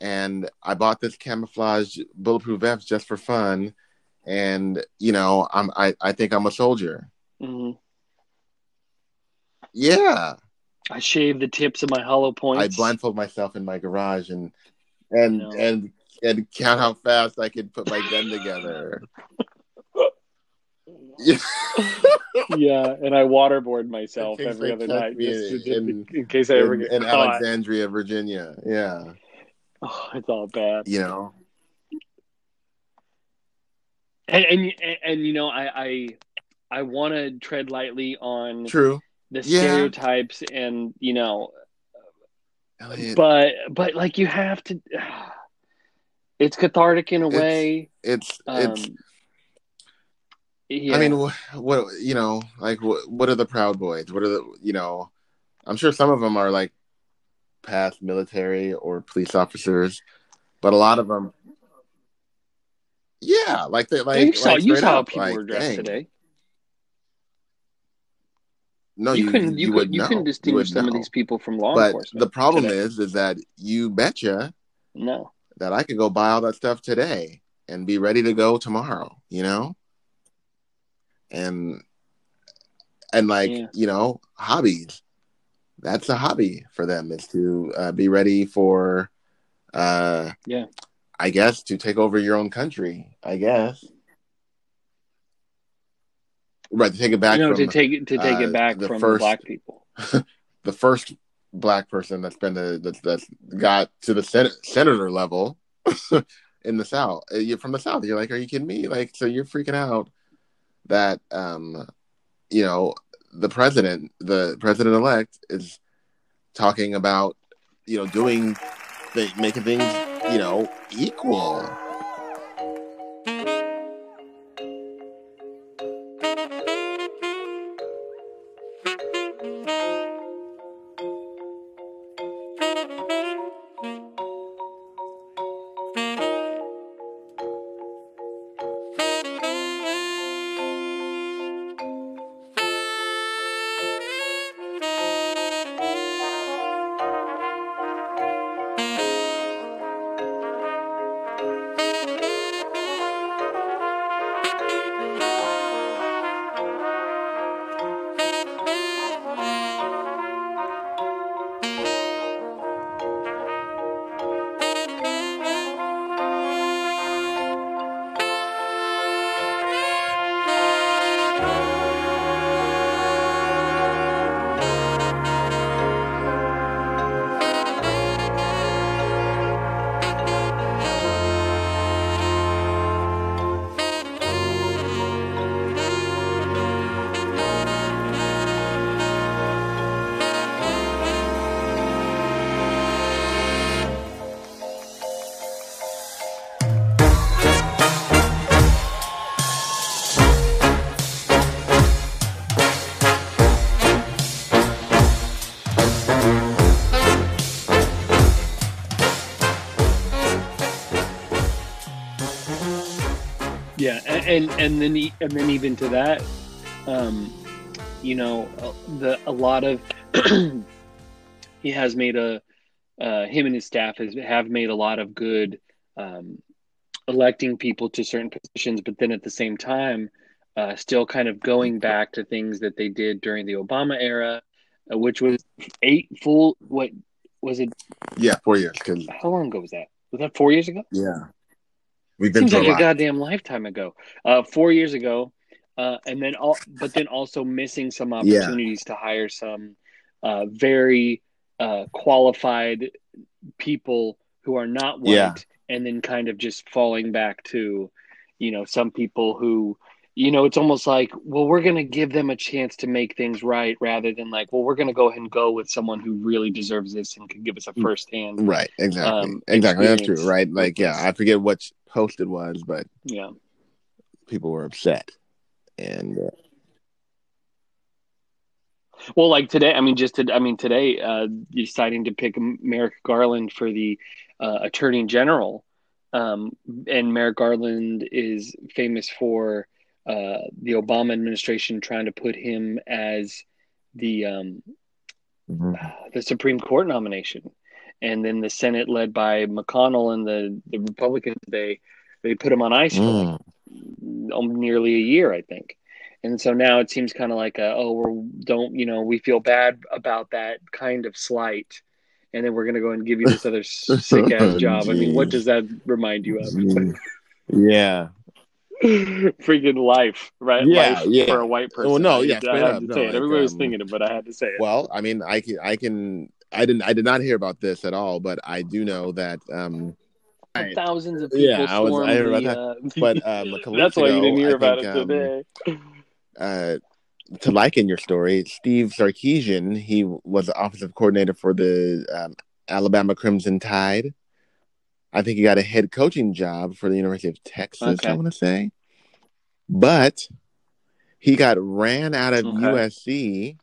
And I bought this camouflage bulletproof vest just for fun. And you know, I'm I, I think I'm a soldier. hmm Yeah. I shaved the tips of my hollow points. I blindfold myself in my garage and and and and count how fast I could put my gun together. Yeah. *laughs* yeah, and I waterboard myself every other night me just, just in- in, case I ever in, get in caught. Alexandria, Virginia. Yeah. Oh, it's all bad. You know. And and and, and you know, I I, I want to tread lightly on True. the Yeah. stereotypes, and you know, Elliot, but but like you have to. *sighs* It's cathartic in a It's- way. it's Um, it's yeah. I mean, wh- what you know, like what, what are the Proud Boys? What are the you know? I'm sure some of them are like past military or police officers, but a lot of them, yeah, like they like you saw like you saw how people like, were dressed dang. today. No, you, you couldn't you, you could you know. couldn't distinguish some of these people from law But enforcement. the problem today. is, is that you betcha no. that I could go buy all that stuff today and be ready to go tomorrow, you know? And and like, Yeah. you know, hobbies. That's a hobby for them is to uh, be ready for uh Yeah. I guess to take over your own country, I guess. Right, to take it back you know, from to take to take uh, it back the from first- black people. *laughs* the first black person that's been the that's, that's got to the sen- senator level *laughs* in the south Uh, you're from the south you're like are you kidding me like so you're freaking out that um you know the president the president elect is talking about you know doing making things you know equal and and then and then even to that, um, you know, uh, the a lot of *clears throat* he has made a uh, him and his staff has have made a lot of good um, electing people to certain positions, but then at the same time, uh, still kind of going back to things that they did during the Obama era, uh, which was eight full. What was it? yeah four years How long ago was that? Was that four years ago? yeah we've been Seems like a lot goddamn lifetime ago. Uh, four years ago, uh, and then all, but then also missing some Yeah. opportunities to hire some uh, very uh, qualified people who are not white, Yeah. and then kind of just falling back to, you know, some people who you know, it's almost like, well, we're going to give them a chance to make things right rather than like, well, we're going to go ahead and go with someone who really deserves this and can give us a first hand. Right. Exactly. Um, exactly. That's true. Right. Like, yeah. I forget what post it was, but Yeah. people were upset. And uh, Well, like today, I mean, just to, I mean, today, uh, deciding to pick Merrick Garland for the uh, Attorney General, um, and Merrick Garland is famous for uh, the Obama administration trying to put him as the um, the Supreme Court nomination, and then the Senate, led by McConnell and the the Republicans, they they put him on ice for like um, nearly a year, I think. And so now it seems kind of like, a, oh, we don't, you know, we feel bad about that kind of slight, and then we're gonna go and give you this other *laughs* sick ass job. I mean, what does that remind you of? Mm. yeah. *laughs* *laughs* Freaking life, right? Yeah, life yeah. for a white person. Well, no, yeah, I straight had up, to no, say it. like, Everybody was um, thinking it, but I had to say it. Well, I mean, I can, I can, I didn't, I did not hear about this at all, but I do know that, um. Thousands of people Yeah, I was- I heard the, about uh, *laughs* but um, a that's weeks why you didn't hear I about think, it um, today. uh, to liken your story, Steve Sarkisian, he was the offensive coordinator for the um, Alabama Crimson Tide. I think he got a head coaching job for the University of Texas, Okay. I want to say. But he got ran out of Okay. USC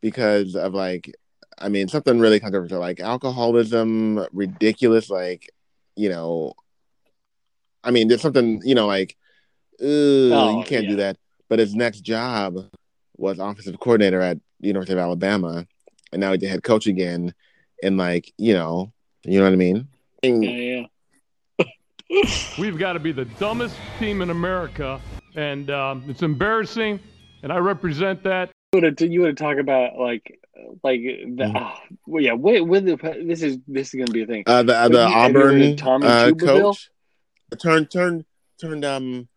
because of like, I mean, something really controversial, like alcoholism, ridiculous, like, you know, I mean, there's something, you know, like, Oh, you can't yeah. do that. But his next job was offensive coordinator at University of Alabama, and now he's the head coach again. And like, you know, you know what I mean? Yeah, yeah. We've got to be the dumbest team in America, and um, it's embarrassing. And I represent that. You would have, you would have talked about like like the, Mhm. ah, well, yeah. Wait, with the, this is this is gonna be a thing. Uh, the uh, the you- have you heard Auburn Tommy uh, Tuberville? coach turned turned turned um.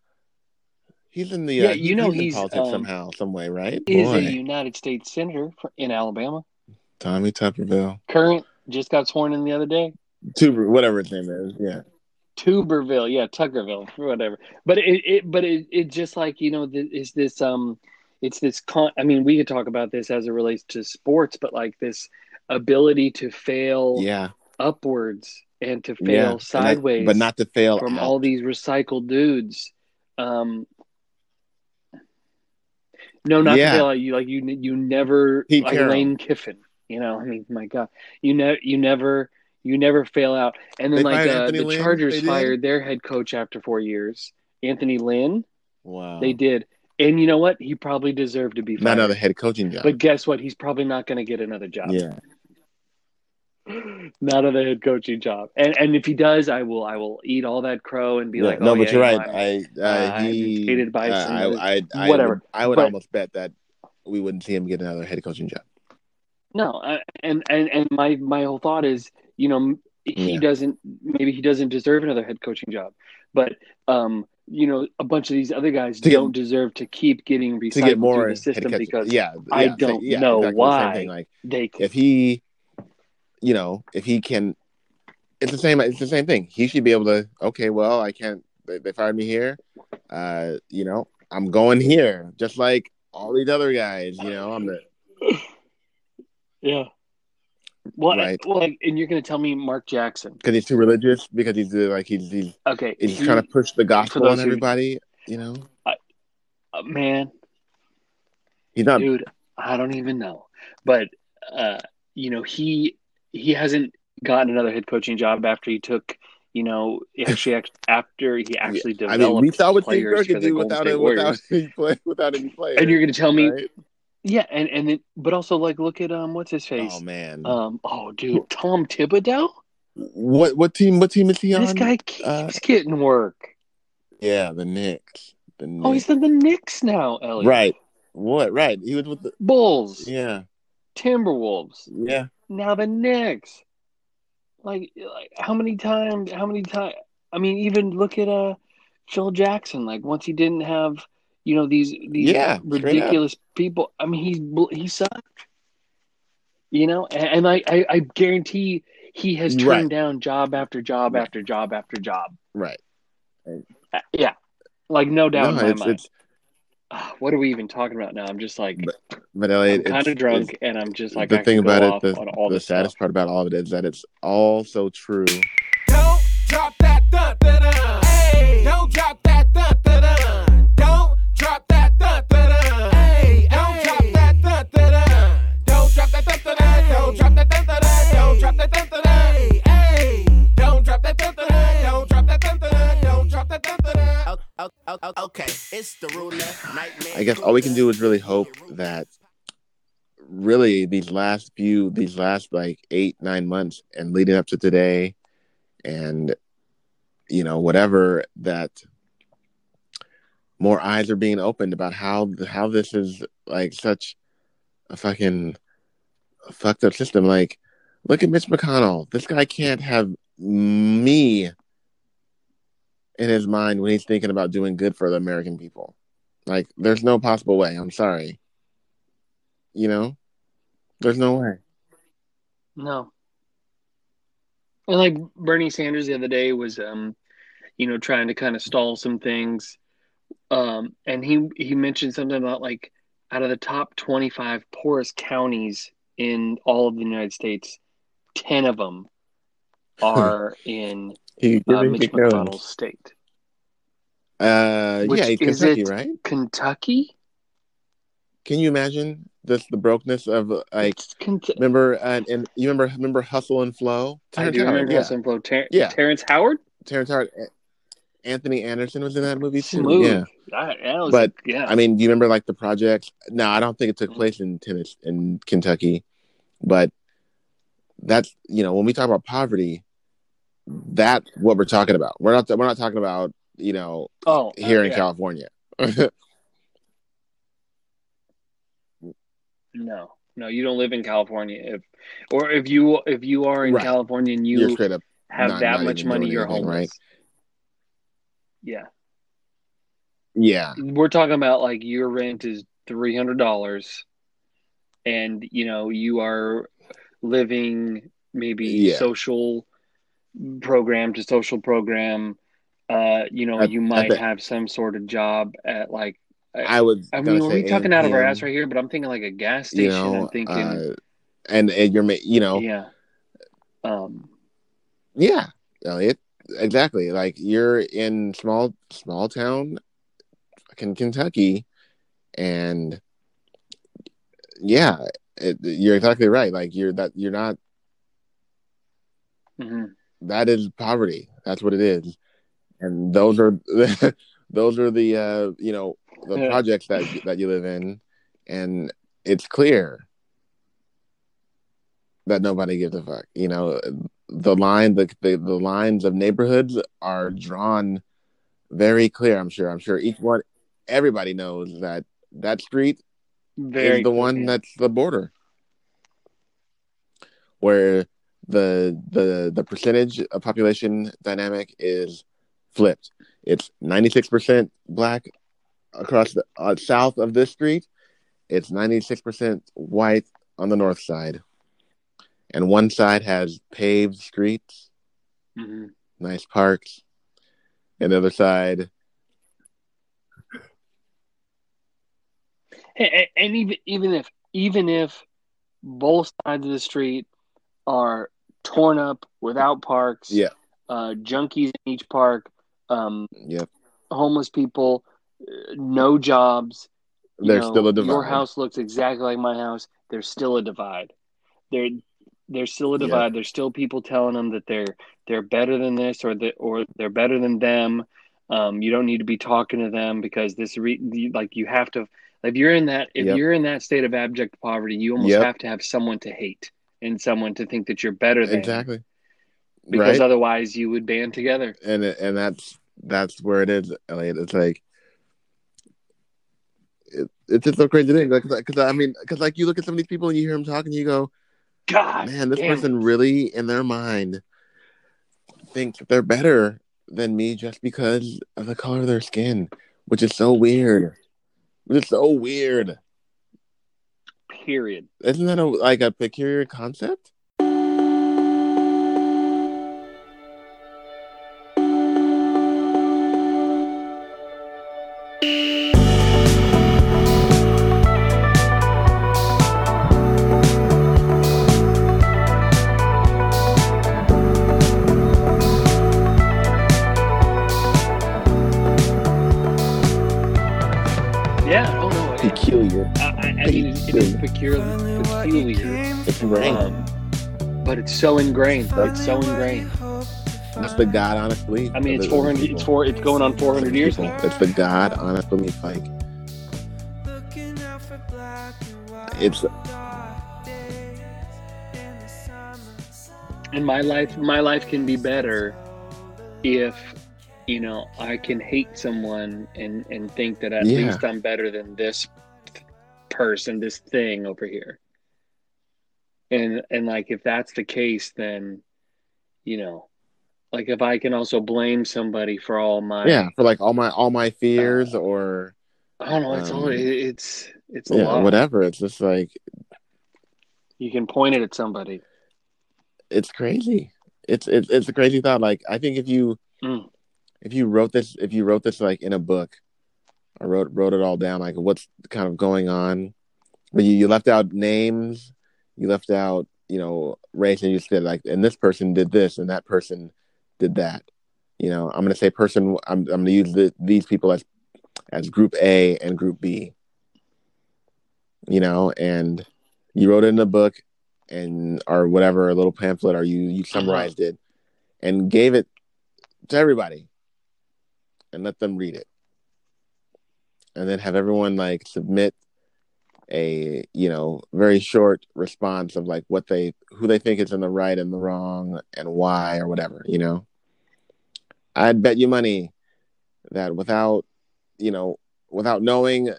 He's in the Yeah, uh, you know in he's, politics um, somehow, some way, right? Is Boy, a United States senator for, in Alabama. Tommy Tuberville, Current just got sworn in the other day. Tuber, whatever his name is. Yeah, Tuberville, yeah, Tuckerville, whatever. But it, it but it, it just like you know, th- is this um, it's this con. I mean, we could talk about this as it relates to sports, but like this ability to fail yeah, upwards and to fail yeah. Sideways, but not to fail from out. all these recycled dudes. Um, no, not Yeah. to fail. You like you. You never Pete like Carroll. Lane Kiffin. You know, I mean, my God, you know, you never, you never fail out. And then They like uh, the Lynn? Chargers fired their head coach after four years, Anthony Lynn. Wow, They did, and you know what? He probably deserved to be not another head coaching job. But guess what? He's probably not going to get another job. yeah, *gasps* Not another head coaching job. And and if he does, I will I will eat all that crow and be Yeah, like, no, oh, but yeah, you're right. know, I, uh, he, hated by uh, I, I, I whatever. Would, I would But- almost bet that we wouldn't see him get another head coaching job. No, I, and and and my my whole thought is, you know, he Yeah. doesn't maybe he doesn't deserve another head coaching job, but um, you know, a bunch of these other guys To don't deserve to keep getting recycled To get more through the system coaching, because yeah, I don't yeah, know exactly why. thing. Like they if he, you know, if he can, it's the same. It's the same thing. He should be able to. Okay, well, I can't. They, they fired me here. Uh, you know, I'm going here, just like all these other guys. You know, I'm the yeah. Well, Right. well, and you're going to tell me Mark Jackson? because he's too religious. Because he's uh, like he's he's, Okay, he's he- trying to push the gospel on who- everybody. You know, uh, man, he's not. dude i don't even know but uh you know he he hasn't gotten another head coaching job after he took you know *laughs* actually after he actually I developed mean, we saw what Steve players Kerr could do without without *laughs* any play, without any players. and you're going to tell me right? Yeah and and then but also like look at um what's his face Oh man, um oh dude tom thibodeau what what team? What team is he on? this guy keeps uh, getting work Yeah, the Knicks. The Knicks. oh he's in the Knicks now Elliot. right. What? Right. He was with the. bulls Yeah. timberwolves Yeah. now the Knicks. Like, like how many times? How many times? I mean, even look at uh Phil Jackson. Like once he didn't have, you know, these these Yeah, ridiculous people. I mean, he's he sucked. You know, and, and I, I I guarantee he has turned Right. down job after job Right. after job after job. Right. Uh, yeah, Like no doubt no, in my it's mind. it's Ah, what are we even talking about now? I'm just like but Elliot, I'm kind of drunk, it's- and I'm just like the I thing about it, the, all the saddest stuff. part about all of it is that it's all so true. Don't drop that dun Okay, it's the roulette nightmare. I guess all we can do is really hope that really these last few these last like eight nine months and leading up to today and you know whatever that more eyes are being opened about how how this is like such a fucking fucked up system like look at mitch mcconnell this guy can't have me in his mind when he's thinking about doing good for the american people. Like there's no possible way. I'm sorry. You know? There's no way. No. And like Bernie Sanders the other day was um you know trying to kind of stall some things. Um and he he mentioned something about like out of the top 25 poorest counties in all of the United States 10 of them are in *laughs* he uh, Mitch McConnell's state. uh Which yeah he's is kentucky it right Kentucky? can you imagine this the brokenness of like It's remember uh, and you remember remember hustle and flow I do Howard, remember yeah. Hustle and Flow. Ter- Yeah. Terrence Howard? Terrence Howard Anthony Anderson was in that movie too Smooth. yeah That- that was- But, yeah. I mean, do you remember like the project? No, I don't think it took place in tennis in Kentucky, but that's you know when we talk about poverty, that's what we're talking about. We're not we're not talking about you know oh, oh here in. California. *laughs* No, no, you don't live in California. If or if you if you are in Right. California and you have not- that not much money, you're anything, homeless. right? Yeah, yeah, we're talking about like your rent is three hundred dollars, and you know you are living maybe Yeah. social program to social program. Uh, you know, At- you might the- have some sort of job at like. I would I mean, we're say talking out of our ass right here, but I'm thinking like a gas You station. know, I'm thinking, uh, and and you're you know yeah, um, Yeah, Elliot. Exactly. Like you're in small small town in Kentucky and yeah, it, you're exactly right. Like you're that you're not mhm. That is poverty. That's what it is. And those are *laughs* those are the uh you know the Yeah. projects that that you live in and it's clear that nobody gives a fuck. You know, the line the the, the lines of neighborhoods are drawn very clear, I'm sure. I'm sure each one everybody knows that that street very is the cool, one that's the border where the the the percentage of population dynamic is flipped. It's 96% black across the uh, south of this street. It's 96% white on the north side. And one side has paved streets Mhm. nice parks. And the other side and even even if even if both sides of the street are torn up without parks, yeah uh, junkies in each park, um, yep homeless people, no jobs. there's know, still a divide Your house looks exactly like my house. There's still a divide. There, there's still a divide. There's still people telling them that they're they're better than this or that or they're better than them. Um, you don't need to be talking to them because this re- like you have to. If you're in that if Yep. you're in that state of abject poverty, you almost Yep. have to have someone to hate and someone to think that you're better than exactly because right otherwise you would band together. and and that's that's where it is, Elliot. It's like it, it's just so crazy thing, like because I mean, because like you look at some of these people and you hear them talking, you go, God, man, this person really in their mind thinks they're better than me just because of the color of their skin, which is so weird. It's so weird. Period. Isn't that a, like a peculiar concept? I mean, it, it is peculiar, peculiar, It's ingrained. um, but it's so ingrained. It's so ingrained. That's the God honest belief. I mean, of it's the 400. people. It's four. It's going on 400 years People. now. It's the God honest belief. Like it's And my life, my life can be better if you know I can hate someone and and think that at Yeah. least I'm better than this person, this thing over here. And and like if that's the case, then you know, like if I can also blame somebody for all my yeah for like all my all my fears or I don't know, it's all Um, it- it's it's a yeah lot. whatever. It's just like You can point it at somebody. it's crazy. It's it's it's a crazy thought. Like I think if you Mm. if you wrote this if you wrote this like in a book, I wrote wrote it all down like what's kind of going on, but you, you left out names, you left out you know race, and you said like and this person did this and that person did that. You know I'm gonna say person I'm I'm gonna use the, these people as as group A and group B. You know, and you wrote it in a book and or whatever a little pamphlet or you you summarized it and gave it to everybody and let them read it and then have everyone like submit a you know very short response of like what they who they think is in the right and the wrong and why or whatever you know? I'd bet you money that without you know without knowing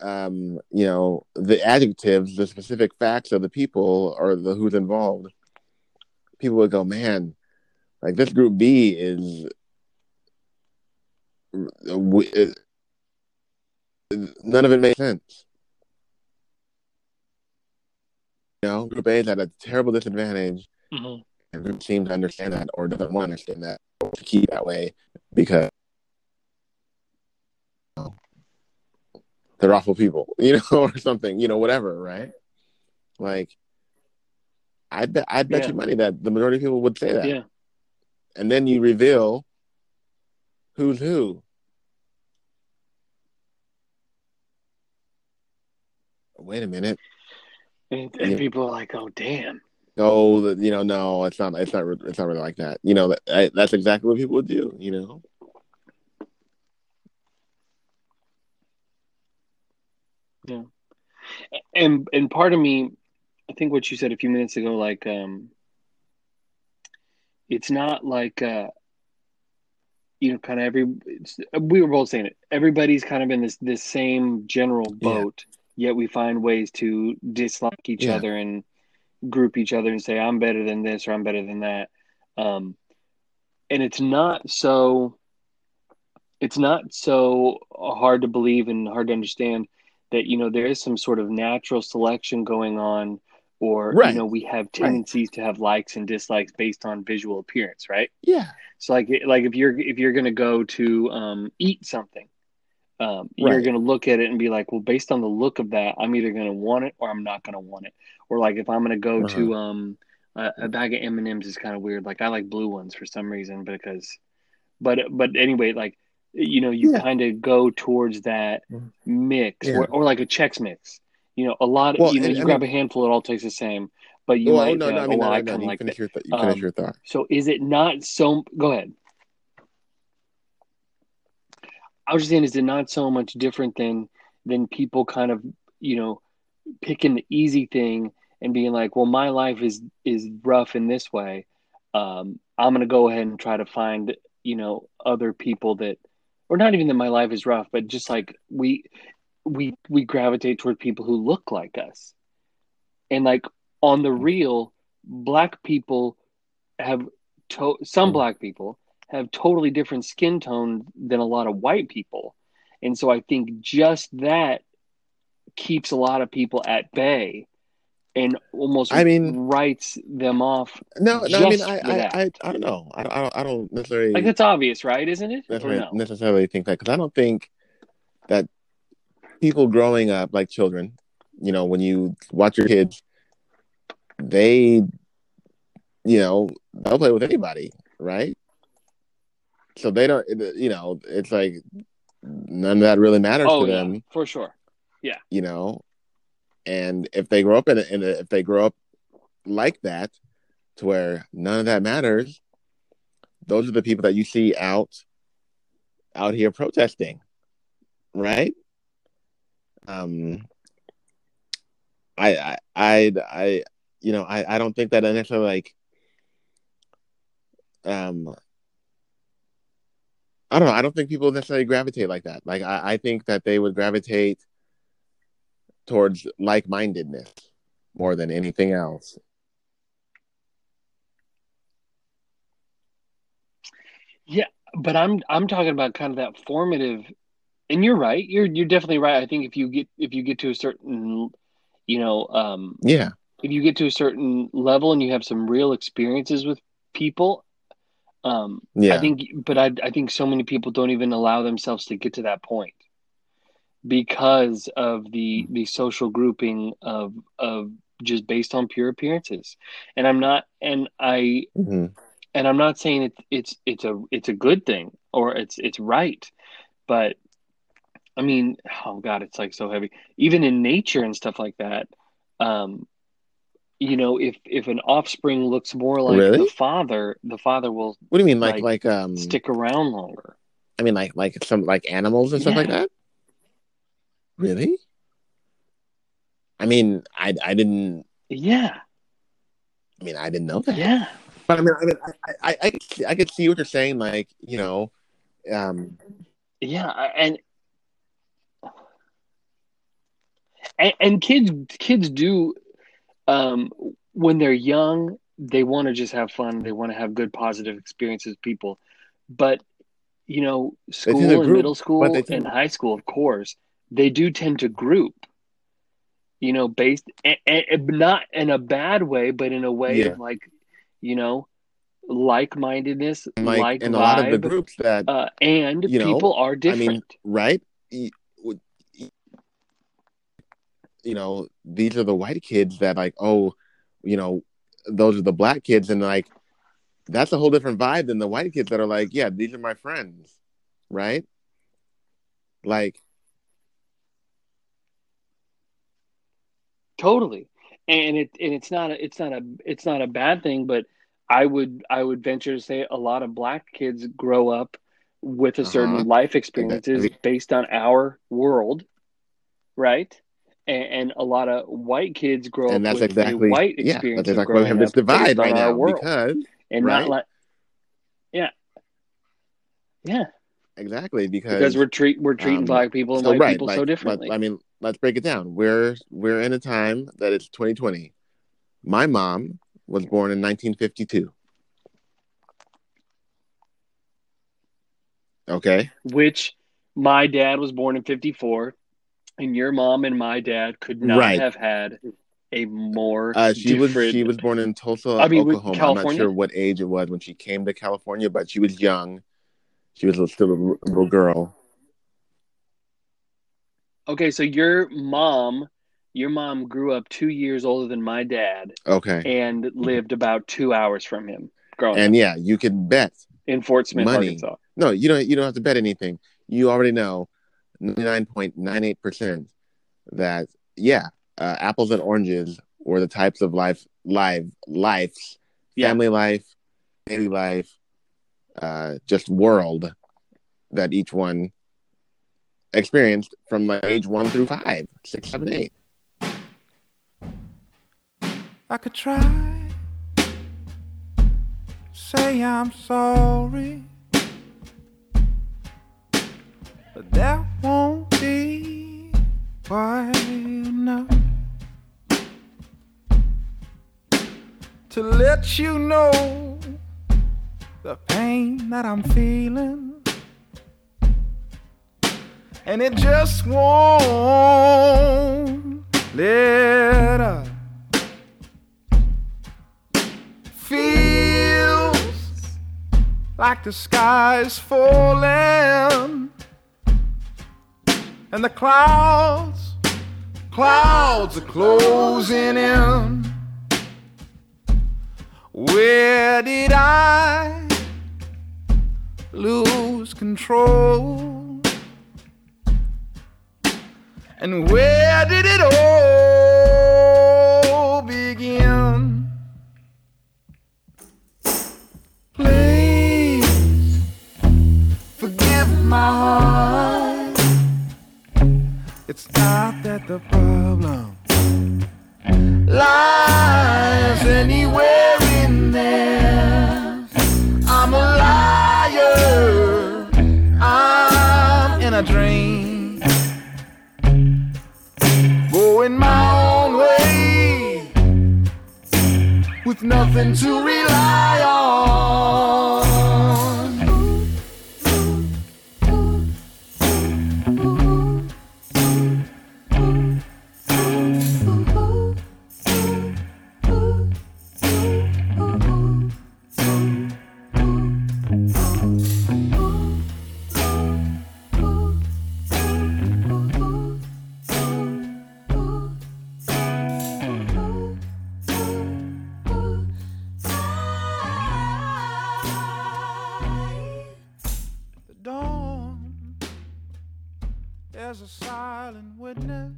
um you know the adjectives the specific facts of the people or the who's involved people would go man like this group b is none of it made sense you know group a is at a terrible disadvantage Mhm. and group seem to understand that or doesn't want to understand that or to keep that way because they're awful people, *laughs* you know, or something, you know, whatever, right? Like, I bet I'd bet Yeah. you money that the majority of people would say that, Yeah. and then you reveal who's who. Wait a minute. And, and Yeah. people are like, "Oh, damn." Oh, the- you know, no, it's not. It's not. It's not really like that. You know, that, I, that's exactly what people would do. You know. Yeah. And and part of me i think what you said a few minutes ago like um it's not like uh you know kind of every it's, we were both saying it everybody's kind of in this this same general Yeah. Yet we find ways to dislike each Yeah. other and group each other and say i'm better than this or i'm better than that um and it's not so it's not so hard to believe and hard to understand that you know there is some sort of natural selection going on or Right. you know we have tendencies to have likes and dislikes based on visual appearance right Yeah. so like like if you're if you're going to go to um, eat something um, you're going to look at it and be like well based on the look of that i'm either going to want it or i'm not going to want it or like if i'm going to go to Uh-huh. um, a, a bag of m&ms is kind of weird like i like blue ones for some reason because but but anyway like you know you Yeah. kind of go towards that mix Yeah. or, or like a Chex mix you know a lot of Well, you know and- you I grab mean- a handful it all tastes the same but you well, might no, uh, no, I mean, oh, no, I no, no. You like finish that. your th- you finish Um, your thought. so is it not so? Go ahead. I was just saying, is it not so much different than than people kind of you know picking the easy thing and being like, well, my life is is rough in this way. Um, I'm gonna go ahead and try to find you know other people that, or not even that my life is rough, but just like we we we gravitate toward people who look like us, and like on the real, black people have to- some Mm. black people have totally different skin tone than a lot of white people. And so I think just that keeps a lot of people at bay and almost I mean- writes them off. No, no. I mean, I, I. I, I don't know. I, I don't, I don't necessarily Like it's obvious, right? Isn't it? Necessarily, no? necessarily think that because I don't think that people growing up like children, you know, when you watch your kids, they, you know, they'll play with anybody, right? So they don't, you know, it's like none of that really matters Oh to yeah, them, for sure. Yeah. You know. and if they grow up in, a, in a, if they grow up like that, to where none of that matters, those are the people that you see out out here protesting, right? Um, I, I, I, I you know, I, I don't think that I necessarily like, um, I don't know. I don't think people necessarily gravitate like that. Like, I, I think that they would gravitate towards like mindedness more than anything else. Yeah, but I'm I'm talking about kind of that formative and you're right. You're you're definitely right. I think if you get if you get to a certain you know, um Yeah. if you get to a certain level and you have some real experiences with people, um Yeah. I think but I I think so many people don't even allow themselves to get to that point because of the the social grouping of of just based on pure appearances. And I'm not and I Mhm. and I'm not saying it's it's it's a it's a good thing or it's it's right, but I mean, oh god, it's like so heavy. Even in nature and stuff like that, um, you know, if if an offspring looks more like Really? the father, the father will What do you mean, like, like, um, stick around longer. I mean, like, like some like animals and stuff like that. Really? I mean, I, I didn't. Yeah, I mean, I didn't know that. yeah, But I mean, I mean, I, I, I, could see- I could see what you're saying. Like, you know, um, yeah, and and, and kids kids do um when they're young they want to just have fun they want to have good positive experiences with people but you know They tend to school and group, middle school tend- and high school of course they do tend to group you know based and, and not in a bad way but in a way Yeah. of like you know like-mindedness and like, like in a lot of the groups that, uh, and you know, people are I different mean, right? You know, these are the white kids that, like, oh, you know, those are the black kids, and like, that's a whole different vibe than the white kids that are like, yeah, these are my friends, right? Like, Totally. And it and it's not a, it's not a it's not a bad thing, but I would I would venture to say a lot of black kids grow up with a certain Uh-huh. life experiences based on our world, right? And, and a lot of white kids grow and up that's with exactly a white experience. yeah, that's exactly have this divide right now world, because and right? not like yeah, yeah, exactly because because we're treat we're treating um, black people and so white right, people like, so let- differently. I mean, let's break it down. We're we're in a time that it's 2020. My mom was born in 1952. Okay, which my dad was born in 54 and your mom and my dad could not Right. have had a more uh, she was she was born in Tulsa, I mean, Oklahoma. I'm not sure what age it was when she came to California, but she was young. She was still a little girl. okay so your mom your mom grew up two years older than my dad Okay, and lived about two hours from him growing and up yeah, you can bet in fort smith money. arkansas No, you don't. You don't have to bet anything. You already know, ninety nine point nine eight percent, that yeah, uh, apples and oranges were the types of life, live lives, Yeah. family life, daily life, uh, just world that each one experienced from like age one through five, six, seven, eight. I could try. Say I'm sorry. But that won't be quite enough to let you know the pain that I'm feeling. And it just won't let up. Feels like the sky's falling and the clouds, clouds are closing in. Where did I lose control? And where did it all begin? Please forgive my heart it's not that the problem lies anywhere in there. I'm a liar. I'm in a dream. Going my own way with nothing to rely on. A silent witness.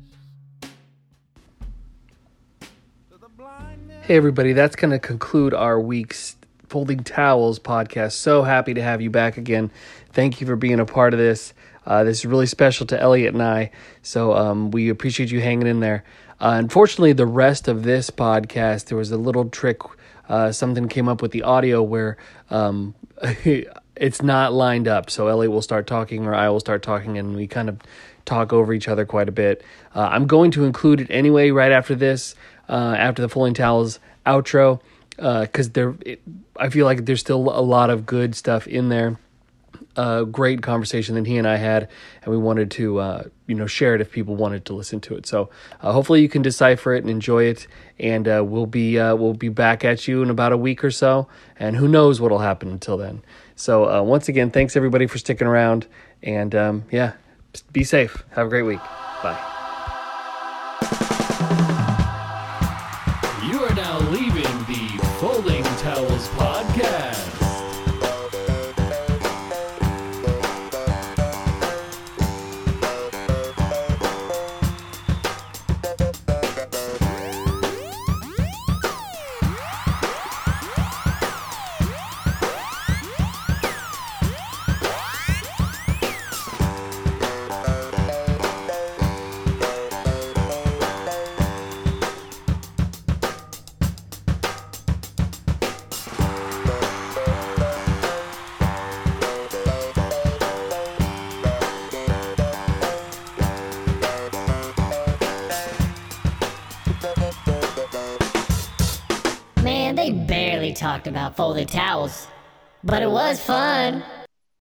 Hey, everybody, that's going to conclude our week's Folding Towels podcast. So happy to have you back again. Thank you for being a part of this. Uh, this is really special to Elliot and I, so um, we appreciate you hanging in there. Uh, unfortunately, the rest of this podcast, there was a little trick. Uh, something came up with the audio where um, *laughs* it's not lined up. So Elliot will start talking, or I will start talking, and we kind of talk over each other quite a bit. Uh, I'm going to include it anyway right after this, uh, after the Folding Towels outro, because there, it, I feel like there's still a lot of good stuff in there. Uh, great conversation that he and I had, and we wanted to, uh, you know, share it if people wanted to listen to it. So uh, hopefully you can decipher it and enjoy it, and uh, we'll be uh, we'll be back at you in about a week or so, and who knows what'll happen until then. So uh, once again, thanks everybody for sticking around, and um, yeah, be safe. Have a great week. Bye. About folded towels. But it was fun.